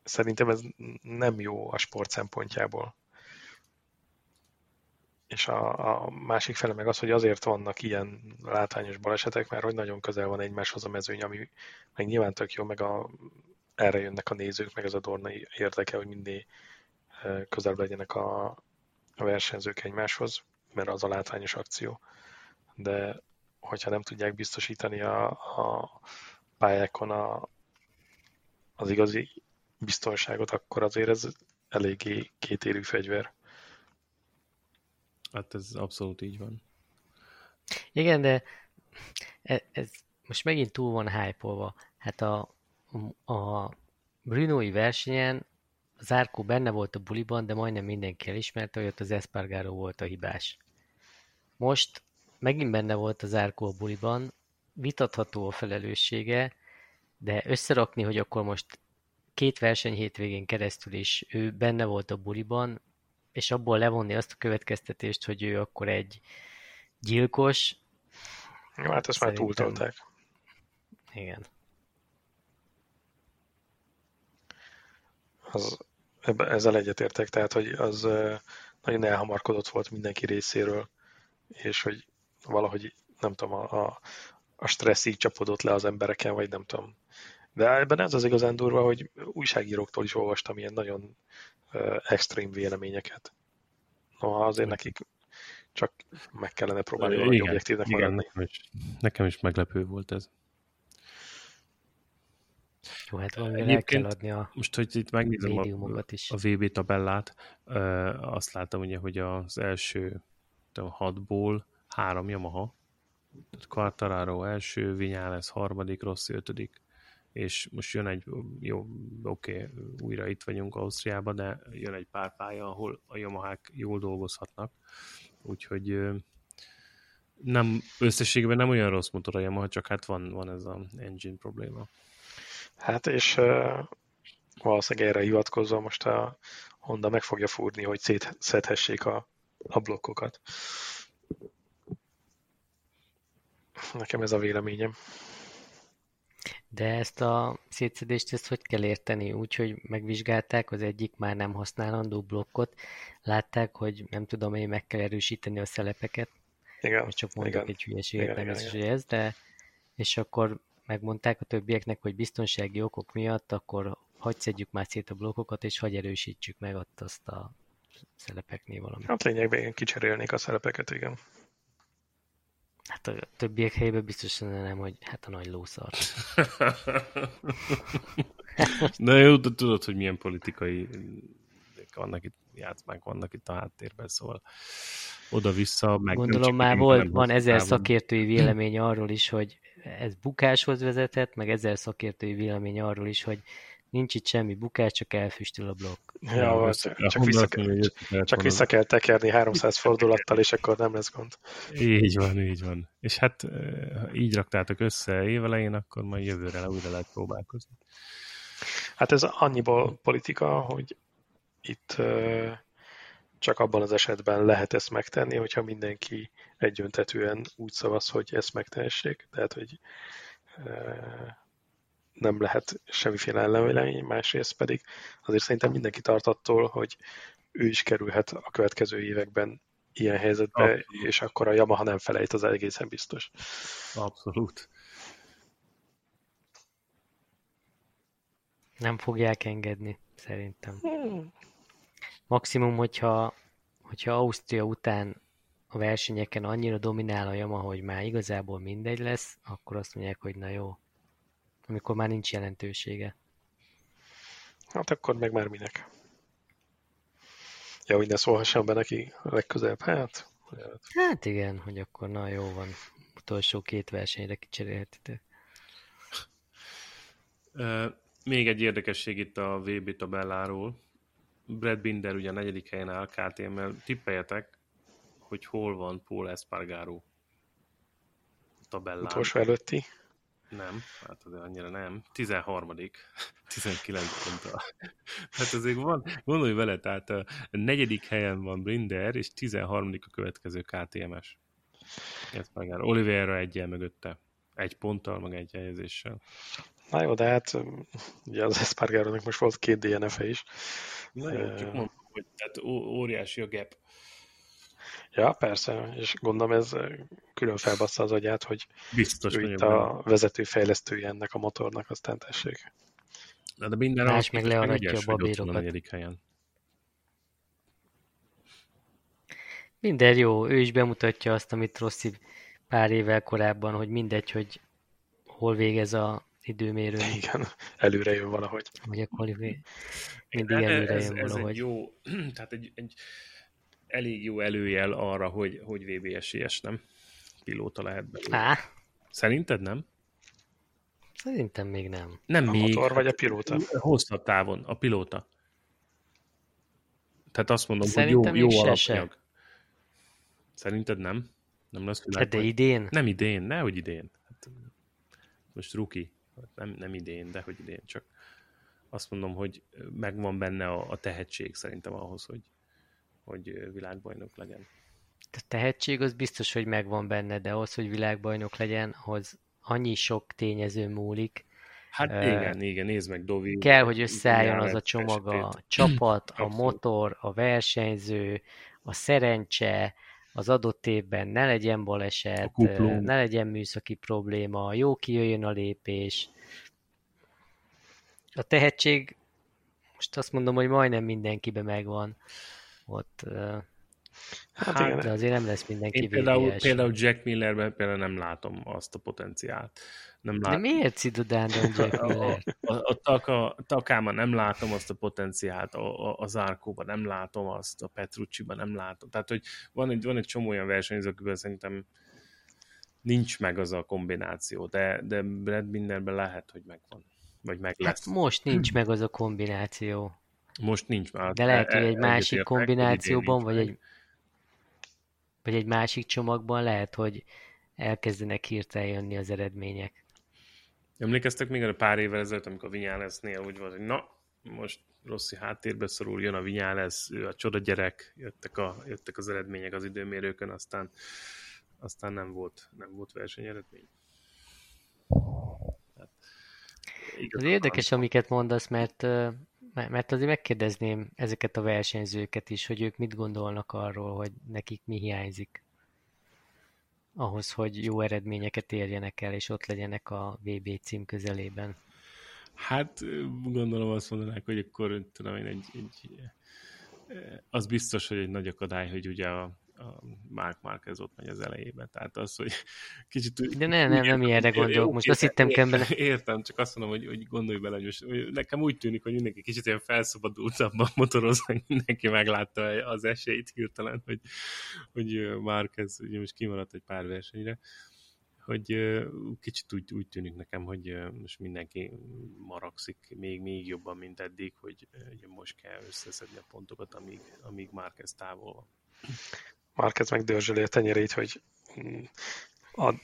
szerintem ez nem jó a sport szempontjából és a, a másik fele meg az, hogy azért vannak ilyen látványos balesetek, mert hogy nagyon közel van egymáshoz a mezőny, ami meg nyilván tök jó, meg a, erre jönnek a nézők, meg ez a dornai érdeke, hogy mindig e, közel legyenek a, a versenyzők egymáshoz, mert az a látványos akció. De hogyha nem tudják biztosítani a, a pályákon a, az igazi biztonságot, akkor azért ez eléggé kétérű fegyver. Hát ez abszolút így van. Igen, de ez, ez most megint túl van hype Hát a, a Brunoi versenyen az benne volt a buliban, de majdnem mindenki elismerte, hogy ott az Espargaro volt a hibás. most megint benne volt az Árkó a buliban, vitatható a felelőssége, de összerakni, hogy akkor most két verseny hétvégén keresztül is ő benne volt a buliban, és abból levonni azt a következtetést, hogy ő akkor egy gyilkos. Jó, hát ezt már túltolták. Igen. Az, ebbe, ezzel egyetértek, tehát hogy az nagyon elhamarkodott volt mindenki részéről, és hogy valahogy nem tudom, a, a, a stressz így csapodott le az embereken, vagy nem tudom. De ebben ez az igazán durva, hogy újságíróktól is olvastam ilyen nagyon extrém véleményeket. Noha azért nekik csak meg kellene próbálni igen, valami objektívnek igen, maradni. Nekem is, nekem is meglepő volt ez. Jó, hát valami el kell adni a Most, hogy itt megnézem a, is. a VB tabellát, azt láttam ugye, hogy az első hatból három Yamaha, tehát Quartararo első, Vinyales harmadik, Rossi ötödik, és most jön egy, jó, oké, okay, újra itt vagyunk Ausztriában, de jön egy pár pálya, ahol a Yamahák jól dolgozhatnak, úgyhogy nem, összességében nem olyan rossz motor a Yamaha, csak hát van, van ez a engine probléma. Hát és uh, valószínűleg erre hivatkozva most a Honda meg fogja fúrni, hogy szedhessék a, a blokkokat. Nekem ez a véleményem. De ezt a szétszedést ezt hogy kell érteni? Úgy, hogy megvizsgálták az egyik már nem használandó blokkot, látták, hogy nem tudom én, meg kell erősíteni a szelepeket. Igen. Most csak mondok igen. egy hülyeséget, igen, nem igen, ez, igen. ez, de és akkor megmondták a többieknek, hogy biztonsági okok miatt, akkor hagyj szedjük már szét a blokkokat, és hagyj erősítsük meg ott azt a szelepeknél valamit. Hát lényegben kicserélnék a szelepeket, igen. Hát a többiek helyében biztosan nem, hogy hát a nagy lószar. Na jó, de tudod, hogy milyen politikai vannak itt, játszmák vannak itt a háttérben, szóval oda-vissza. Meg Gondolom már volt, van ezer szakértői vélemény arról is, hogy ez bukáshoz vezetett, meg ezer szakértői vélemény arról is, hogy nincs itt semmi bukás, csak elfüstül a blokk. Ja, ja csak, csak, vissza, kell, csak vissza kell tekerni 300 fordulattal, és akkor nem lesz gond. Így van, így van. És hát így raktátok össze évelején, akkor majd jövőre újra lehet próbálkozni. Hát ez annyiból politika, hogy itt csak abban az esetben lehet ezt megtenni, hogyha mindenki egyöntetően úgy szavaz, hogy ezt megtehessék. Tehát, hogy nem lehet semmiféle ellenvélemény, másrészt pedig azért szerintem mindenki tart attól, hogy ő is kerülhet a következő években ilyen helyzetbe, Abszolút. és akkor a Yamaha nem felejt, az egészen biztos. Abszolút. Nem fogják engedni, szerintem. Hmm. Maximum, hogyha, hogyha Ausztria után a versenyeken annyira dominál a Yamaha, hogy már igazából mindegy lesz, akkor azt mondják, hogy na jó, amikor már nincs jelentősége. Hát akkor meg már minek. Ja, hogy ne szólhassam be neki legközelebb, hát... Hát igen, hogy akkor na jó van, utolsó két versenyre kicserélhetitek. Még egy érdekesség itt a VB tabelláról. Brad Binder ugye a negyedik helyen áll KTM-mel. Tippeljetek, hogy hol van Paul Espargaro tabellán. Utolsó előtti. Nem, hát azért annyira nem. 13 19 ponttal. Hát azért van, gondolj vele, tehát a negyedik helyen van Brinder, és 13 a következő KTMS. Ezt meg Oliveira egyel mögötte. Egy ponttal, meg egy helyezéssel. Na jó, de hát ugye az Espargarónak most volt két DNF-e is. Na jó, csak mondom, hogy tehát óriási a gap. Ja, persze, és gondolom ez külön felbassza az agyát, hogy Biztos ő itt a vezető fejlesztője ennek a motornak, aztán tessék. De, de minden Más meg learatja a babérokat. A negyedik helyen. Minden jó, ő is bemutatja azt, amit Rossi pár évvel korábban, hogy mindegy, hogy hol végez a időmérő. Igen, előre jön valahogy. Vagy a kvalifi... Mindig előre ez, jön ez valahogy. Egy jó, tehát egy, egy elég jó előjel arra, hogy, hogy VB esélyes, nem? Pilóta lehet belőle. Á. Szerinted nem? Szerintem még nem. Nem a még. motor vagy a pilóta? Hosszabb távon, a pilóta. Tehát azt mondom, Szerintem hogy jó, jó alapanyag. Se. Szerinted nem? Nem lesz Hát de idén? Nem idén, nehogy idén. Hát, most ruki, nem, nem idén, de hogy idén, csak azt mondom, hogy megvan benne a, a tehetség szerintem ahhoz, hogy, hogy világbajnok legyen. A tehetség az biztos, hogy megvan benne, de ahhoz, hogy világbajnok legyen, ahhoz annyi sok tényező múlik. Hát uh, igen, igen, nézd meg Dovi. Kell, hogy összeálljon az a csomag, a csapat, a motor, a versenyző, a szerencse, az adott évben ne legyen baleset, ne legyen műszaki probléma, jó kijöjjön a lépés. A tehetség, most azt mondom, hogy majdnem mindenkibe megvan. Ott, hát, hát de azért nem lesz mindenki Én például, például Jack Millerben például nem látom azt a potenciált. Nem lát... De miért Cidodándon Jack Miller? A, a, a, taka, Takában nem látom azt a potenciált, a, a, a Zárkóban nem látom azt, a Petrucciban nem látom. Tehát, hogy van egy, van egy csomó olyan versenyző, akiben szerintem nincs meg az a kombináció, de, de Brad Binderben lehet, hogy megvan. Vagy meg hát lesz. Hát most nincs meg az a kombináció. Most nincs már. De lehet, hogy egy másik kombinációban, vagy egy, vagy egy másik csomagban lehet, hogy elkezdenek hirtelen jönni az eredmények. Emlékeztek még a pár évvel ezelőtt, amikor a lesznél úgy volt, hogy na, most Rossi háttérbe szorul, jön a lesz, ő a csoda gyerek, jöttek, a, jöttek az eredmények az időmérőkön, aztán, aztán nem volt, nem volt versenyeredmény. Hát, az érdekes, amiket mondasz, mert, mert azért megkérdezném ezeket a versenyzőket is, hogy ők mit gondolnak arról, hogy nekik mi hiányzik ahhoz, hogy jó eredményeket érjenek el, és ott legyenek a VB cím közelében? Hát gondolom azt mondanák, hogy akkor tudom én egy, egy az biztos, hogy egy nagy akadály, hogy ugye a, a Mark Marquez ott megy az elejében. Tehát az, hogy kicsit... De ne, nem, nem ilyenre gondolok. Most azt hittem kell Értem, csak azt mondom, hogy, hogy gondolj bele, hogy most hogy nekem úgy tűnik, hogy mindenki kicsit ilyen felszabadultabban motoroz, hogy mindenki meglátta az esélyt hirtelen, hogy, hogy Marquez ugye most kimaradt egy pár versenyre hogy kicsit úgy, úgy tűnik nekem, hogy most mindenki maragszik még, még jobban, mint eddig, hogy ugye most kell összeszedni a pontokat, amíg, amíg Márquez távol van. Márquez meg dörzsöli a tenyerét, hogy mm,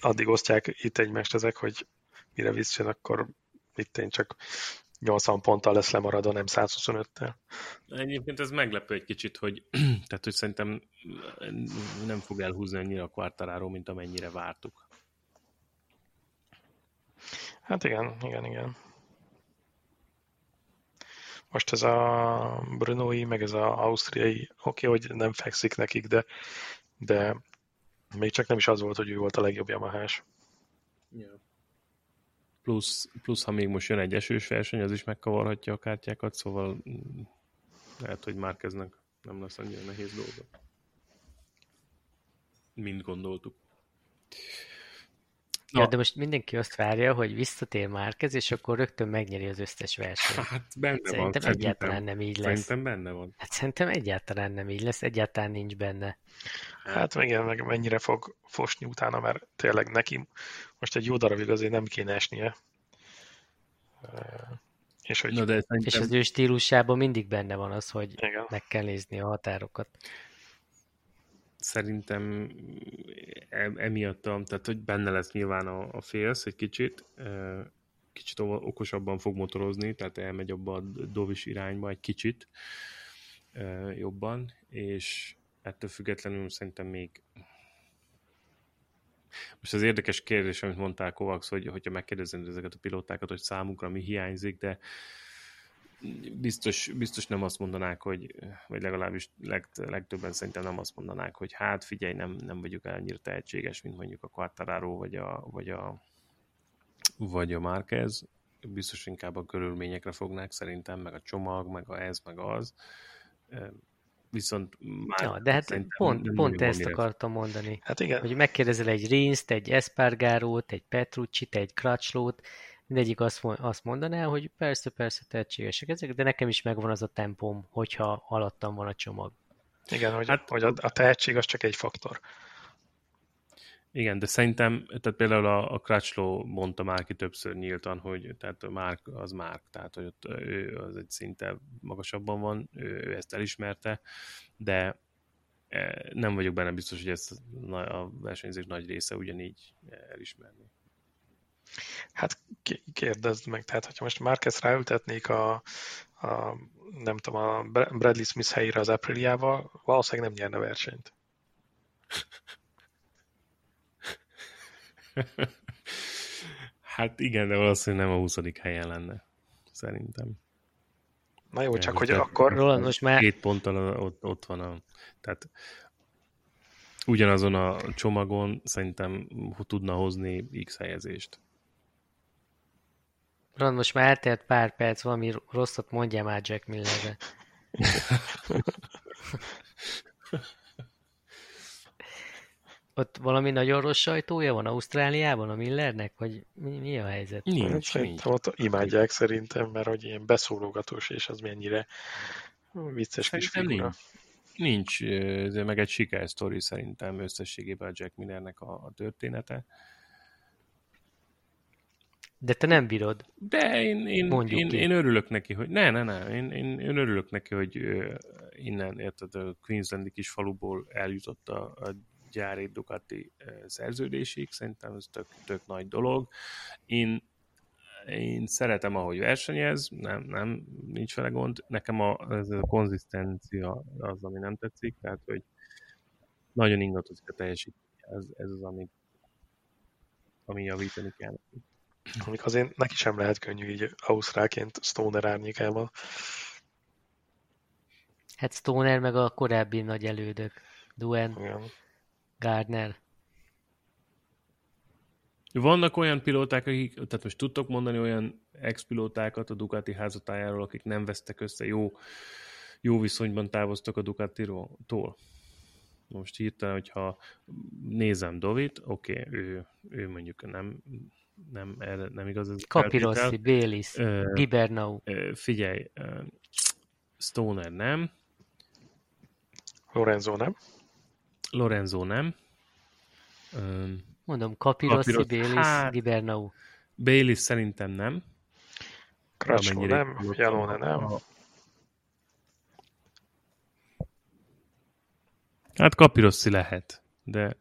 addig osztják itt egymást ezek, hogy mire visszajön, akkor itt én csak 80 ponttal lesz lemaradva, nem 125-tel. Egyébként ez meglepő egy kicsit, hogy, tehát, hogy szerintem nem fog elhúzni annyira a kvartaráról, mint amennyire vártuk. Hát igen, igen, igen. Most ez a Brunoi, meg ez az ausztriai, oké, okay, hogy nem fekszik nekik, de, de még csak nem is az volt, hogy ő volt a legjobb Yamahás. Yeah. Plusz, plusz, ha még most jön egy esős verseny, az is megkavarhatja a kártyákat, szóval lehet, hogy már kezdnek, nem lesz annyira nehéz dolga. Mint gondoltuk. Ja, ja, de most mindenki azt várja, hogy visszatér Márkez, és akkor rögtön megnyeri az összes versenyt. Hát benne szerintem van. egyáltalán nem így lesz. Szerintem benne van. Hát szerintem egyáltalán nem így lesz, egyáltalán nincs benne. Hát igen, meg mennyire fog fosni utána, mert tényleg neki most egy jó darabig azért nem kéne esnie. És, hogy... No, de szerintem... és az ő stílusában mindig benne van az, hogy igen. meg kell nézni a határokat szerintem emiatt, tehát hogy benne lesz nyilván a, a félsz egy kicsit, kicsit okosabban fog motorozni, tehát elmegy abba a dovis irányba egy kicsit jobban, és ettől függetlenül szerintem még most az érdekes kérdés, amit mondtál Kovacs, hogy hogyha megkérdezem ezeket a pilótákat, hogy számukra mi hiányzik, de biztos, biztos nem azt mondanák, hogy, vagy legalábbis leg, legtöbben szerintem nem azt mondanák, hogy hát figyelj, nem, nem vagyok annyira tehetséges, mint mondjuk a Quartararo, vagy a, vagy a, vagy a Márquez. Biztos inkább a körülményekre fognák szerintem, meg a csomag, meg a ez, meg az. Viszont már ja, de hát pont, pont ezt mire... akartam mondani. Hát igen. Hogy megkérdezel egy Rinszt, egy Espargarót, egy Petrucci-t, egy Crutchlót, mindegyik azt, azt mondaná, hogy persze, persze tehetségesek ezek, de nekem is megvan az a tempom, hogyha alattam van a csomag. Igen, hogy, hát, hogy a, a tehetség az csak egy faktor. Igen, de szerintem, tehát például a, a Crutchlow mondta már ki többször nyíltan, hogy tehát a Mark az Mark, tehát hogy ott ő az egy szinte magasabban van, ő, ő ezt elismerte, de nem vagyok benne biztos, hogy ezt a versenyzés nagy része ugyanígy elismerni. Hát kérdezd meg, tehát hogyha most Márquez ráültetnék a, a, nem tudom, a Bradley Smith helyére az Apriliával, valószínűleg nem nyerne versenyt. hát igen, de valószínűleg nem a 20. helyen lenne. Szerintem. Na jó, csak hogy akkor... Roland, most már... Két ponttal ott, ott van a... Tehát ugyanazon a csomagon szerintem tudna hozni X helyezést. Roland, most már eltelt pár perc, valami rosszat mondjál már Jack Millerre. Ott valami nagyon rossz sajtója van Ausztráliában a Millernek, vagy mi, mi a helyzet? Nincs, hát, nincs. Ott imádják szerintem, mert hogy ilyen beszólogatós, és az mennyire vicces kis figura. Nincs, nincs meg egy sikersztori szerintem összességében a Jack Millernek a, a története. De te nem bírod. De én, én, én, én, örülök neki, hogy ne, ne, ne, én, én, én örülök neki, hogy innen, érted, a Queenslandi kis faluból eljutott a, a gyári Ducati szerződésig, szerintem ez tök, tök nagy dolog. Én, én szeretem, ahogy versenyez, nem, nem, nincs vele gond. Nekem a, ez a konzisztencia az, ami nem tetszik, tehát, hogy nagyon ingatozik a teljesítmény. Ez, ez az, ami, ami javítani kell. Amik azért neki sem lehet könnyű így Ausztráként Stoner árnyékával. Hát Stoner meg a korábbi nagy elődök. Duen. Igen. Gardner. Vannak olyan pilóták, akik, tehát most tudtok mondani olyan ex-pilótákat a Ducati házatájáról, akik nem vesztek össze, jó, jó viszonyban távoztak a Ducati-tól? Most hirtelen, hogyha nézem Dovit, oké, okay, ő, ő mondjuk nem, nem, erre nem igaz ez Capirossi, Bélis, Gibernau. Figyelj, Stoner nem. Lorenzo nem. Lorenzo nem. Um, Mondom, Capirossi, Capiros, Baylis, hát, Gibernau. Baylis szerintem nem. Crutchlow nem, Jalone nem. A... Hát Capirossi lehet, de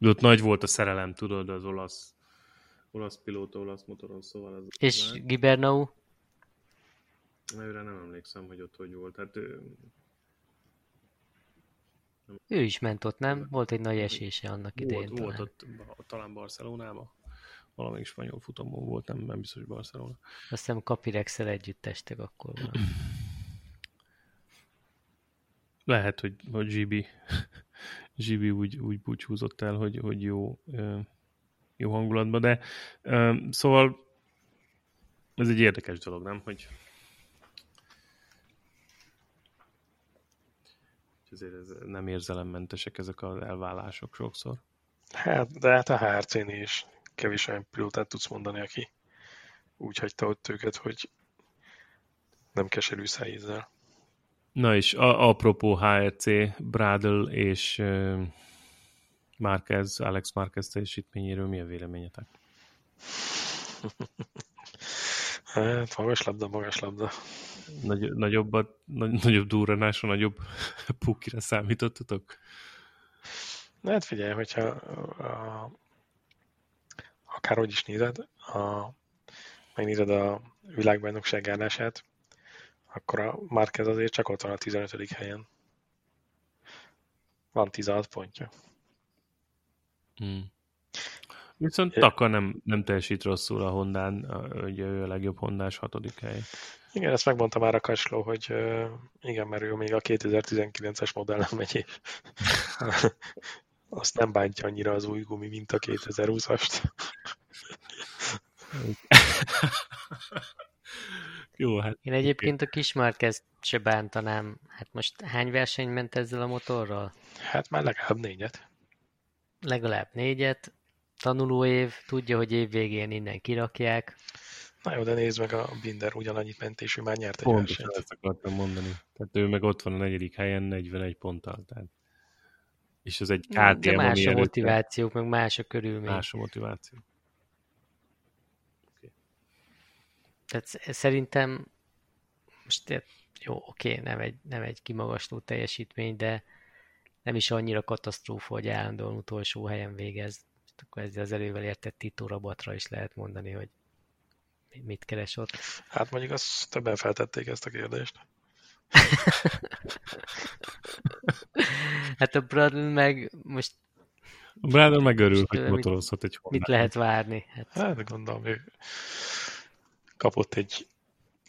ott nagy volt a szerelem, tudod, az olasz olasz pilóta, olasz motoron, szóval az... És már... Gibernau? Őre nem emlékszem, hogy ott hogy volt. Hát ő, ő is ment ott, nem? Volt egy nagy esése annak idején. Volt, talán. ott, talán Barcelonában. Valamelyik spanyol futamon volt, nem, nem biztos Barcelona. Azt hiszem capirex együtt estek akkor van. Lehet, hogy, hogy GB, GB úgy, úgy búcsúzott el, hogy, hogy jó, jó hangulatban, de szóval ez egy érdekes dolog, nem? Hogy azért ez nem érzelemmentesek ezek az elvállások sokszor. Hát, de hát a HRC-n is kevés olyan pilótát tudsz mondani, aki úgy hagyta ott őket, hogy nem keserű szájízzel. Na és a, apropó HRC, Bradle és uh, Marquez, Alex Marquez teljesítményéről mi a véleményetek? hát, magas labda, magas labda. Nagy, nagyobb, a, nagy, nagyobb durranásra, nagyobb pukira számítottatok? Hát figyelj, hogyha a, akárhogy is nézed, a, megnézed a világbajnokság állását, akkor a Márquez azért csak ott van a 15. helyen. Van 16 pontja. Hmm. Viszont Taka nem, nem teljesít rosszul a Hondán, ugye ő a legjobb Hondás hatodik hely. Igen, ezt megmondta már a Kasló, hogy igen, mert ő még a 2019-es modellen megy, és azt nem bántja annyira az új gumi, mint a 2020-ast. Jó, hát... Én egyébként a Kismárkezt se bántanám. Hát most hány verseny ment ezzel a motorral? Hát már legalább négyet. Legalább négyet. Tanuló év, tudja, hogy év végén innen kirakják. Na jó, de nézd meg, a Binder ugyanannyit ment, és ő már nyert egy Pontosan versenyt. ezt akartam mondani. Tehát ő meg ott van a negyedik helyen, 41 ponttal. Tehát. És ez egy KTM, De más a motivációk, meg más a körülmény. Más a motiváció. Okay. Tehát szerintem most jó, oké, nem egy, nem egy kimagasló teljesítmény, de nem is annyira katasztrófa, hogy állandóan utolsó helyen végez. Akkor ezzel az elővel értett Tito Rabatra is lehet mondani, hogy mit keres ott. Hát mondjuk azt többen feltették ezt a kérdést. hát a Bradl meg most... A Bradl meg örül, hogy motorozhat egy Honda. Mit lehet várni? Hát, hát gondolom, ő kapott egy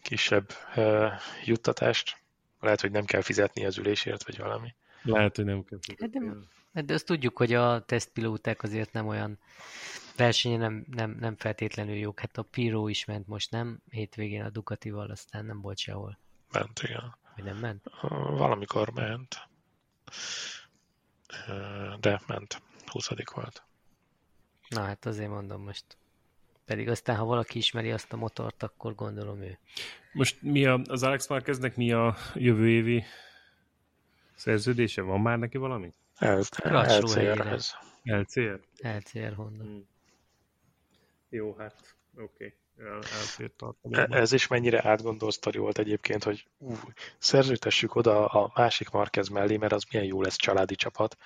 kisebb uh, juttatást. Lehet, hogy nem kell fizetni az ülésért, vagy valami. Lehet, hogy nem kell fizetni. Hát de, hát de azt tudjuk, hogy a tesztpilóták azért nem olyan versenye nem, nem, nem feltétlenül jók. Hát a Piro is ment most, nem? Hétvégén a Ducatival, aztán nem volt sehol. Ment, igen. Vagy nem ment? Valamikor ment. De ment. 20 volt. Na hát azért mondom most. Pedig aztán, ha valaki ismeri azt a motort, akkor gondolom ő. Most mi a, az Alex Marqueznek mi a jövő évi szerződése? Van már neki valami? LCR-hez. LCR? LCR Honda. Hmm. Jó, hát oké. Okay. E, ez is mennyire átgondolt sztori volt egyébként, hogy ú, szerződtessük oda a másik Marquez mellé, mert az milyen jó lesz családi csapat.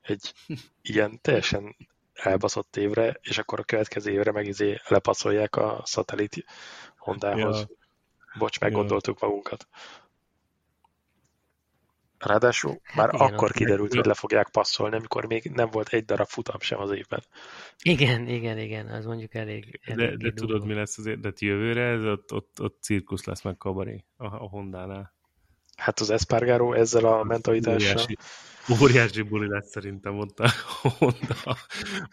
Egy ilyen teljesen elbaszott évre, és akkor a következő évre meg izé lepaszolják a szatellit Hondához. Ja. Bocs, meggondoltuk ja. magunkat. Ráadásul már igen, akkor kiderült, hogy le fogják passzolni, amikor még nem volt egy darab futam sem az évben. Igen, igen, igen, az mondjuk elég. elég de, de tudod, mi lesz azért, de jövőre ez ott, ott, ott cirkusz lesz meg kabaré a, a Honda-nál. Hát az Espargaro ezzel a mentalitással. Óriási, óriási buli lesz szerintem ott a Honda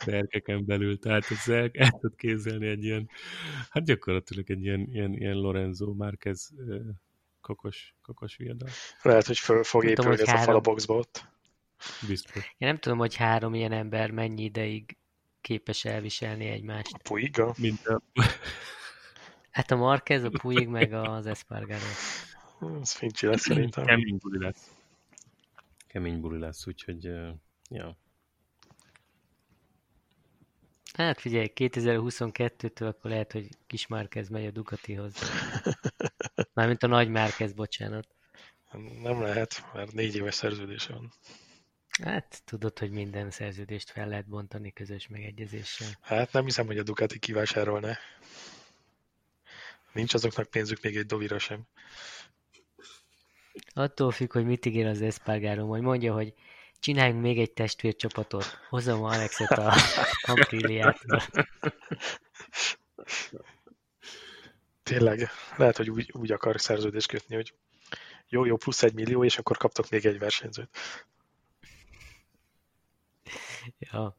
berkeken belül. Tehát ez el, el tud képzelni egy ilyen, hát gyakorlatilag egy ilyen, ilyen, ilyen Lorenzo Márquez kokos, kokos viadal. Lehet, hogy föl fog nem épülni tudom, ez három... a fal a boxba ott. Biztos. Én nem tudom, hogy három ilyen ember mennyi ideig képes elviselni egymást. A Puiga? Mint a... Hát a Marquez, a Puig, meg az Espargaro. Ez fincsi lesz szerintem. Kemény buli lesz. Kemény buli lesz, úgyhogy uh, ja. Hát figyelj, 2022-től akkor lehet, hogy kis Márkez megy a Ducatihoz. Mármint a nagy Márkez, bocsánat. Nem lehet, mert négy éves szerződése van. Hát tudod, hogy minden szerződést fel lehet bontani közös megegyezéssel. Hát nem hiszem, hogy a Ducati kivásárolna. Nincs azoknak pénzük még egy dovira sem. Attól függ, hogy mit ígér az Espargaro, hogy mondja, hogy csináljunk még egy testvércsapatot, hozom Alexet a Apriliától. Tényleg, lehet, hogy úgy, úgy akar szerződést kötni, hogy jó, jó, plusz egy millió, és akkor kaptok még egy versenyzőt. Ja.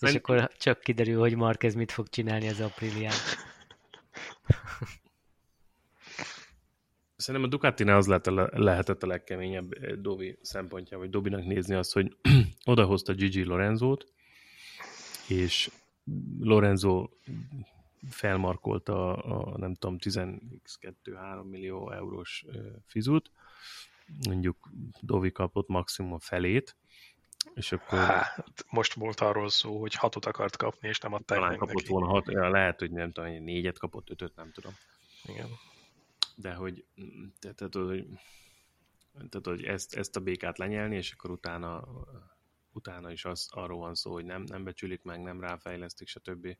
És akkor csak kiderül, hogy Marquez mit fog csinálni az Aprilián. Szerintem a Ducatinál az lehet lehetett a legkeményebb eh, Dovi szempontja, vagy Dobinak nézni azt, hogy odahozta Gigi Lorenzót, és Lorenzo felmarkolta a, a nem tudom, 10-2-3 millió eurós fizut, mondjuk Dovi kapott maximum felét, és akkor... Hát, most volt arról szó, hogy hatot akart kapni, és nem adták Talán kapott neki. volna hat, ja, lehet, hogy nem tudom, négyet kapott, ötöt, nem tudom. Igen de hogy, tehát, tehát, hogy, tehát, hogy ezt, ezt a békát lenyelni, és akkor utána, utána is az, arról van szó, hogy nem, nem becsülik meg, nem ráfejlesztik, stb.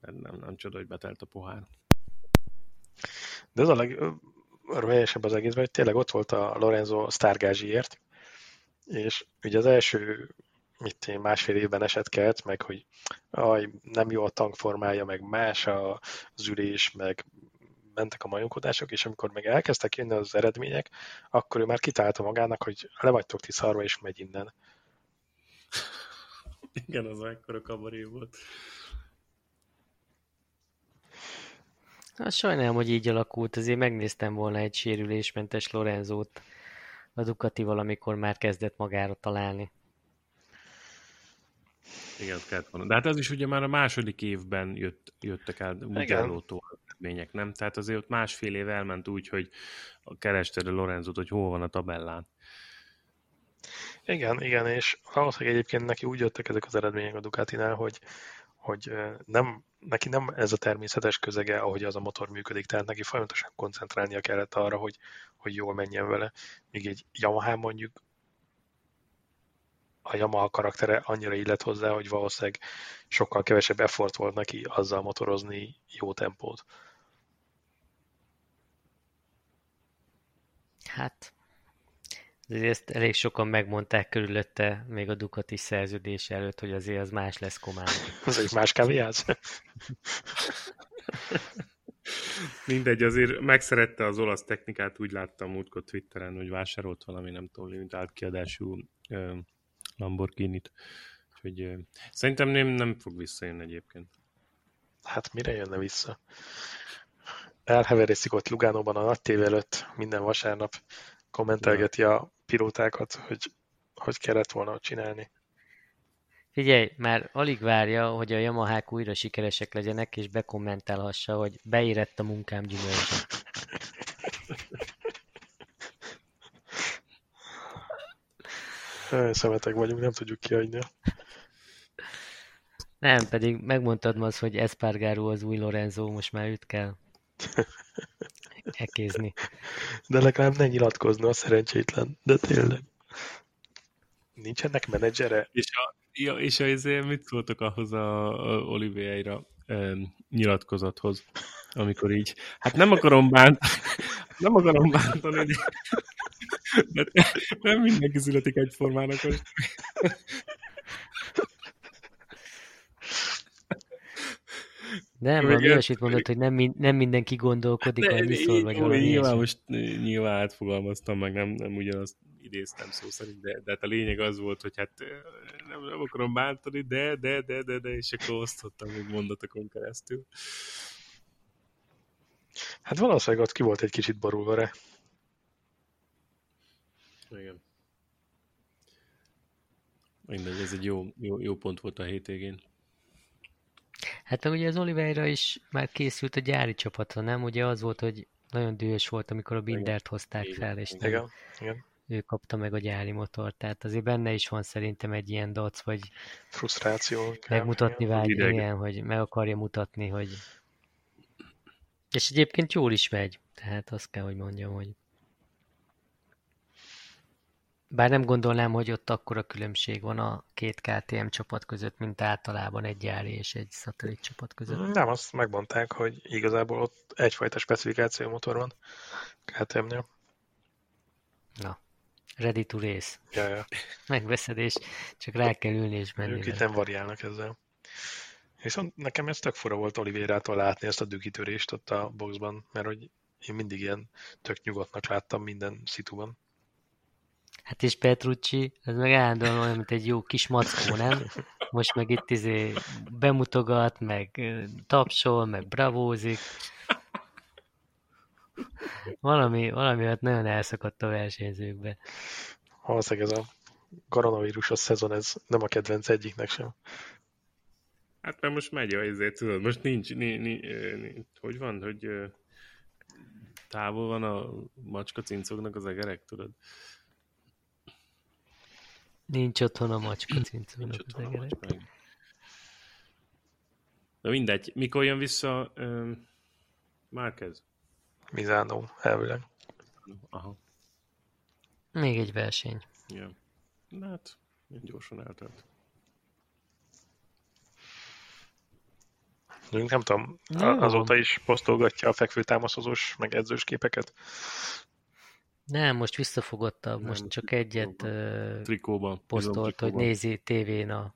Nem, nem, nem csoda, hogy betelt a pohár. De az a legröhelyesebb az egészben, hogy tényleg ott volt a Lorenzo Stargázsiért, és ugye az első mit én, másfél évben esett kelt, meg hogy aj, nem jó a tankformája, meg más az ülés, meg mentek a majomkodások, és amikor meg elkezdtek jönni az eredmények, akkor ő már kitálta magának, hogy le vagytok ti szarva, és megy innen. Igen, az ekkora kabaré volt. Hát sajnálom, hogy így alakult, azért megnéztem volna egy sérülésmentes Lorenzót a Ducati valamikor már kezdett magára találni. Igen, kellett volna. De hát az is ugye már a második évben jött, jöttek el Mugello-tól eredmények, nem? Tehát azért ott másfél év elment úgy, hogy kerested a Lorenzot, hogy hol van a tabellán. Igen, igen, és valószínűleg egyébként neki úgy jöttek ezek az eredmények a Ducatinál, hogy, hogy nem, neki nem ez a természetes közege, ahogy az a motor működik, tehát neki folyamatosan koncentrálnia kellett arra, hogy, hogy jól menjen vele. Míg egy Yamaha mondjuk a Yamaha karaktere annyira illet hozzá, hogy valószínűleg sokkal kevesebb effort volt neki azzal motorozni jó tempót. Hát, azért ezt elég sokan megmondták körülötte, még a Ducati szerződés előtt, hogy azért az más lesz komán. az egy más kávéház? Mindegy, azért megszerette az olasz technikát, úgy láttam múltkor Twitteren, hogy vásárolt valami, nem tudom, limitált kiadású Lamborghini-t. Úgyhogy uh, szerintem nem, nem fog visszajönni egyébként. Hát mire jönne vissza? Elhevereszik ott Lugánóban a nagy tév előtt minden vasárnap, kommentelgeti a pilótákat, hogy hogy kellett volna csinálni. Figyelj, már alig várja, hogy a Yamahák újra sikeresek legyenek, és bekommentálhassa, hogy beérett a munkám gyümölcse. Szemetek vagyunk, nem tudjuk kiadni. Nem, pedig megmondtad ma az, hogy Espargaro az új Lorenzo, most már őt kell ekézni. De legalább ne nyilatkozna a szerencsétlen, de tényleg. Nincsenek menedzsere? És a, ja, és a, ezért mit szóltok ahhoz a, a Oliveira nyilatkozathoz, amikor így, hát nem akarom bánt, nem akarom bántani, de, de nem mindenki születik egyformának most. Nem, valami olyasmit mondott, hogy nem, nem mindenki gondolkodik de, annyiszor, vagy valami Nyilván most nyilván átfogalmaztam, meg nem, nem ugyanazt idéztem szó szerint, de, de hát a lényeg az volt, hogy hát nem, nem akarom bántani, de, de, de, de, de, és akkor osztottam még mondatokon keresztül. Hát valószínűleg ott ki volt egy kicsit borulva rá. Igen. Mindegy, ez egy jó, jó, jó pont volt a hétvégén. Hát ugye az Oliveira is már készült a gyári csapatra, nem? Ugye az volt, hogy nagyon dühös volt, amikor a Bindert hozták igen, fel, és igen, nem, igen. Ő kapta meg a gyári motort. Tehát azért benne is van szerintem egy ilyen dac, vagy frusztráció. Megmutatni vágy, igen, hogy meg akarja mutatni, hogy és egyébként jól is megy, tehát azt kell, hogy mondjam, hogy bár nem gondolnám, hogy ott akkora különbség van a két KTM csapat között, mint általában egy gyári és egy szatellit csapat között. Nem, azt megmondták, hogy igazából ott egyfajta specifikáció motor van KTM-nél. Na, ready to race. Ja, ja. Megveszed, és csak rá kell ülni és menni. Ők itt nem variálnak ezzel. Viszont nekem ez tök fura volt Olivérától látni ezt a dügitörést ott a boxban, mert hogy én mindig ilyen tök nyugodtnak láttam minden szituban. Hát és Petrucci, ez meg állandóan olyan, mint egy jó kis mackó, nem? Most meg itt izé bemutogat, meg tapsol, meg bravózik. Valami, valami hát nagyon elszakadt a versenyzőkbe. Valószínűleg ez a koronavírusos szezon, ez nem a kedvenc egyiknek sem. Hát mert most megy a ezért, tudod, most nincs, nincs, nincs, nincs hogy van, hogy távol van a macska cincognak az egerek, tudod? Nincs otthon a macska cincognak az egerek. Na mindegy, mikor jön vissza um, Márkez? Mizánó, elvileg. Aha. Még egy verseny. Ja. Na hát, gyorsan eltelt. Nem tudom, Jó. azóta is posztolgatja a fekvőtámaszozós, meg edzős képeket. Nem, most visszafogottabb, most Nem, csak egyet trikóban, posztolt, hogy nézi tévén a,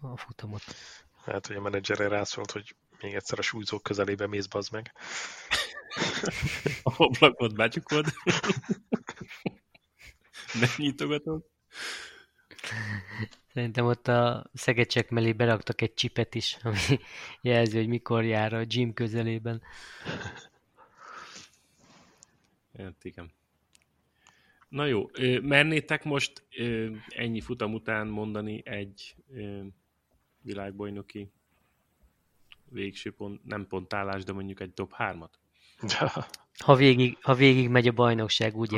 a futamot. Hát, hogy a menedzserre rászólt, hogy még egyszer a súlyzók közelébe mész, bazd meg. a ablakot becsukod. Nem nyitogatod. Szerintem ott a szegecsek mellé beraktak egy csipet is, ami jelzi, hogy mikor jár a gym közelében. Hát igen. Na jó, mernétek most ennyi futam után mondani egy világbajnoki végső pont, nem pontálás, de mondjuk egy top 3-at? Ha végig, ha végig megy a bajnokság, úgy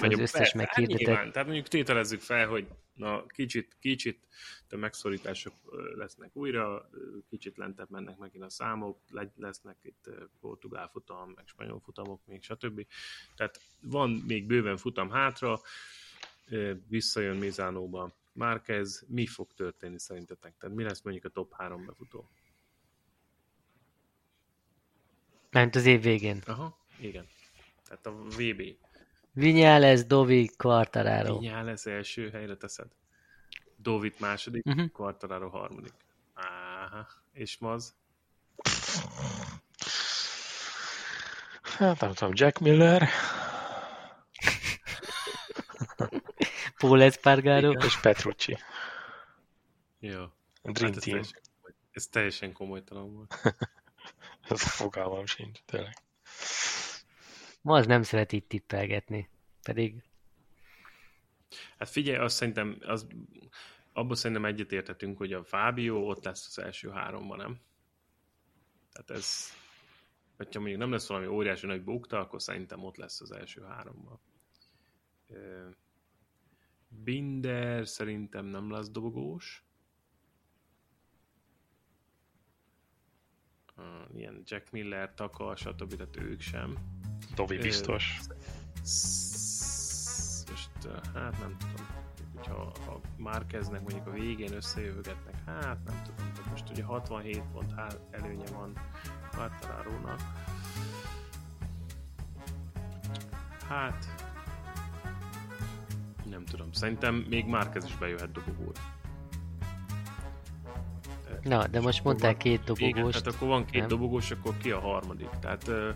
megy az összes meghirdetett. Hát tehát mondjuk tételezzük fel, hogy na, kicsit, kicsit de megszorítások lesznek újra, kicsit lentebb mennek megint a számok, le- lesznek itt portugál futam, meg spanyol futamok, még stb. Tehát van még bőven futam hátra, visszajön Mizánóba Márquez, mi fog történni szerintetek? Tehát mi lesz mondjuk a top 3 befutó? Ment az év végén. Aha, igen. Tehát a VB. Vinyales, Dovi, Quartararo. Vinyá lesz első helyre teszed. Dovit második, uh-huh. Quartararo harmadik. Áha. És Maz? Hát nem tudom, Jack Miller Paul Espargaro. és Petrucci. Jó. Dream ez, Team. teljesen, komoly- ez teljesen komolytalan volt. Ez a fogalmam sincs, tényleg. Ma az nem szeret itt tippelgetni. Pedig Hát figyelj, azt szerintem, az, abban szerintem egyetértetünk, hogy a Fábio ott lesz az első háromban, nem? Tehát ez, hogyha mondjuk nem lesz valami óriási nagy bukta, akkor szerintem ott lesz az első háromban. Binder szerintem nem lesz dobogós. Ilyen Jack Miller, Taka, stb. Tehát ők sem. Dovi biztos. Most, hát nem tudom, hogyha ha már kezdnek mondjuk a végén összejövögetnek, hát nem tudom, most ugye 67 pont előnye van Quartararo-nak. Hát, nem tudom, szerintem még Márquez is bejöhet dobogóra. Na, de most akkor mondtál két Igen, dobogóst. tehát akkor van két nem? dobogós, akkor ki a harmadik? Tehát ö,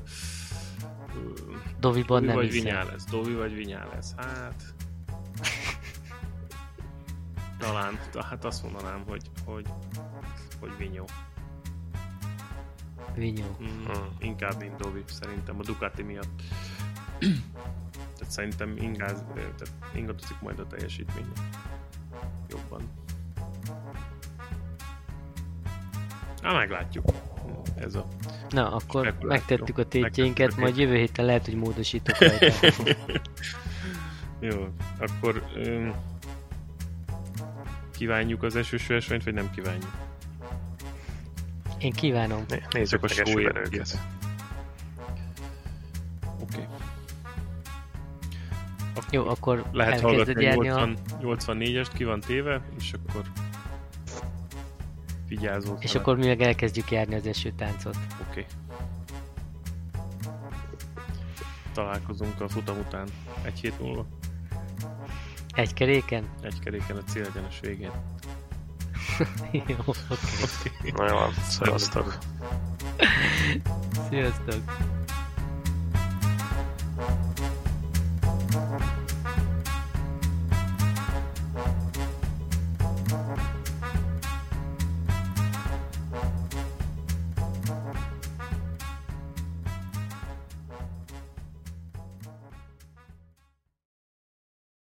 ö, Doviban Dovi nem vagy hiszem. Vinyá lesz, Dovi vagy Vinyá lesz. Hát... Talán, hát azt mondanám, hogy, hogy, hogy Vinyó. Vinyó. Mm, Hmm. Inkább, mint Dovi, szerintem a Ducati miatt. tehát szerintem ingáz, tehát ingadozik majd a teljesítménye. Jobban. Na, meglátjuk. Ez a... Na, akkor Spekuláció. megtettük a tétjeinket, Megtettük a majd jövő héten lehet, hogy módosítok rajta. Jó, akkor öm, kívánjuk az esős versenyt, vagy nem kívánjuk? Én kívánom. Né- Nézzük Csak a esőben őket. Oké. Okay. Jó, akkor Lehet hallgatni járni a... 80, 84-est, ki van téve, és akkor vigyázol. És akkor mi meg elkezdjük járni az esőtáncot. Oké. Okay. Találkozunk a futam után egy hét múlva. Egy keréken? Egy keréken a célegyenes végén. Jó, oké. Na jó, szevasztok. Sziasztok!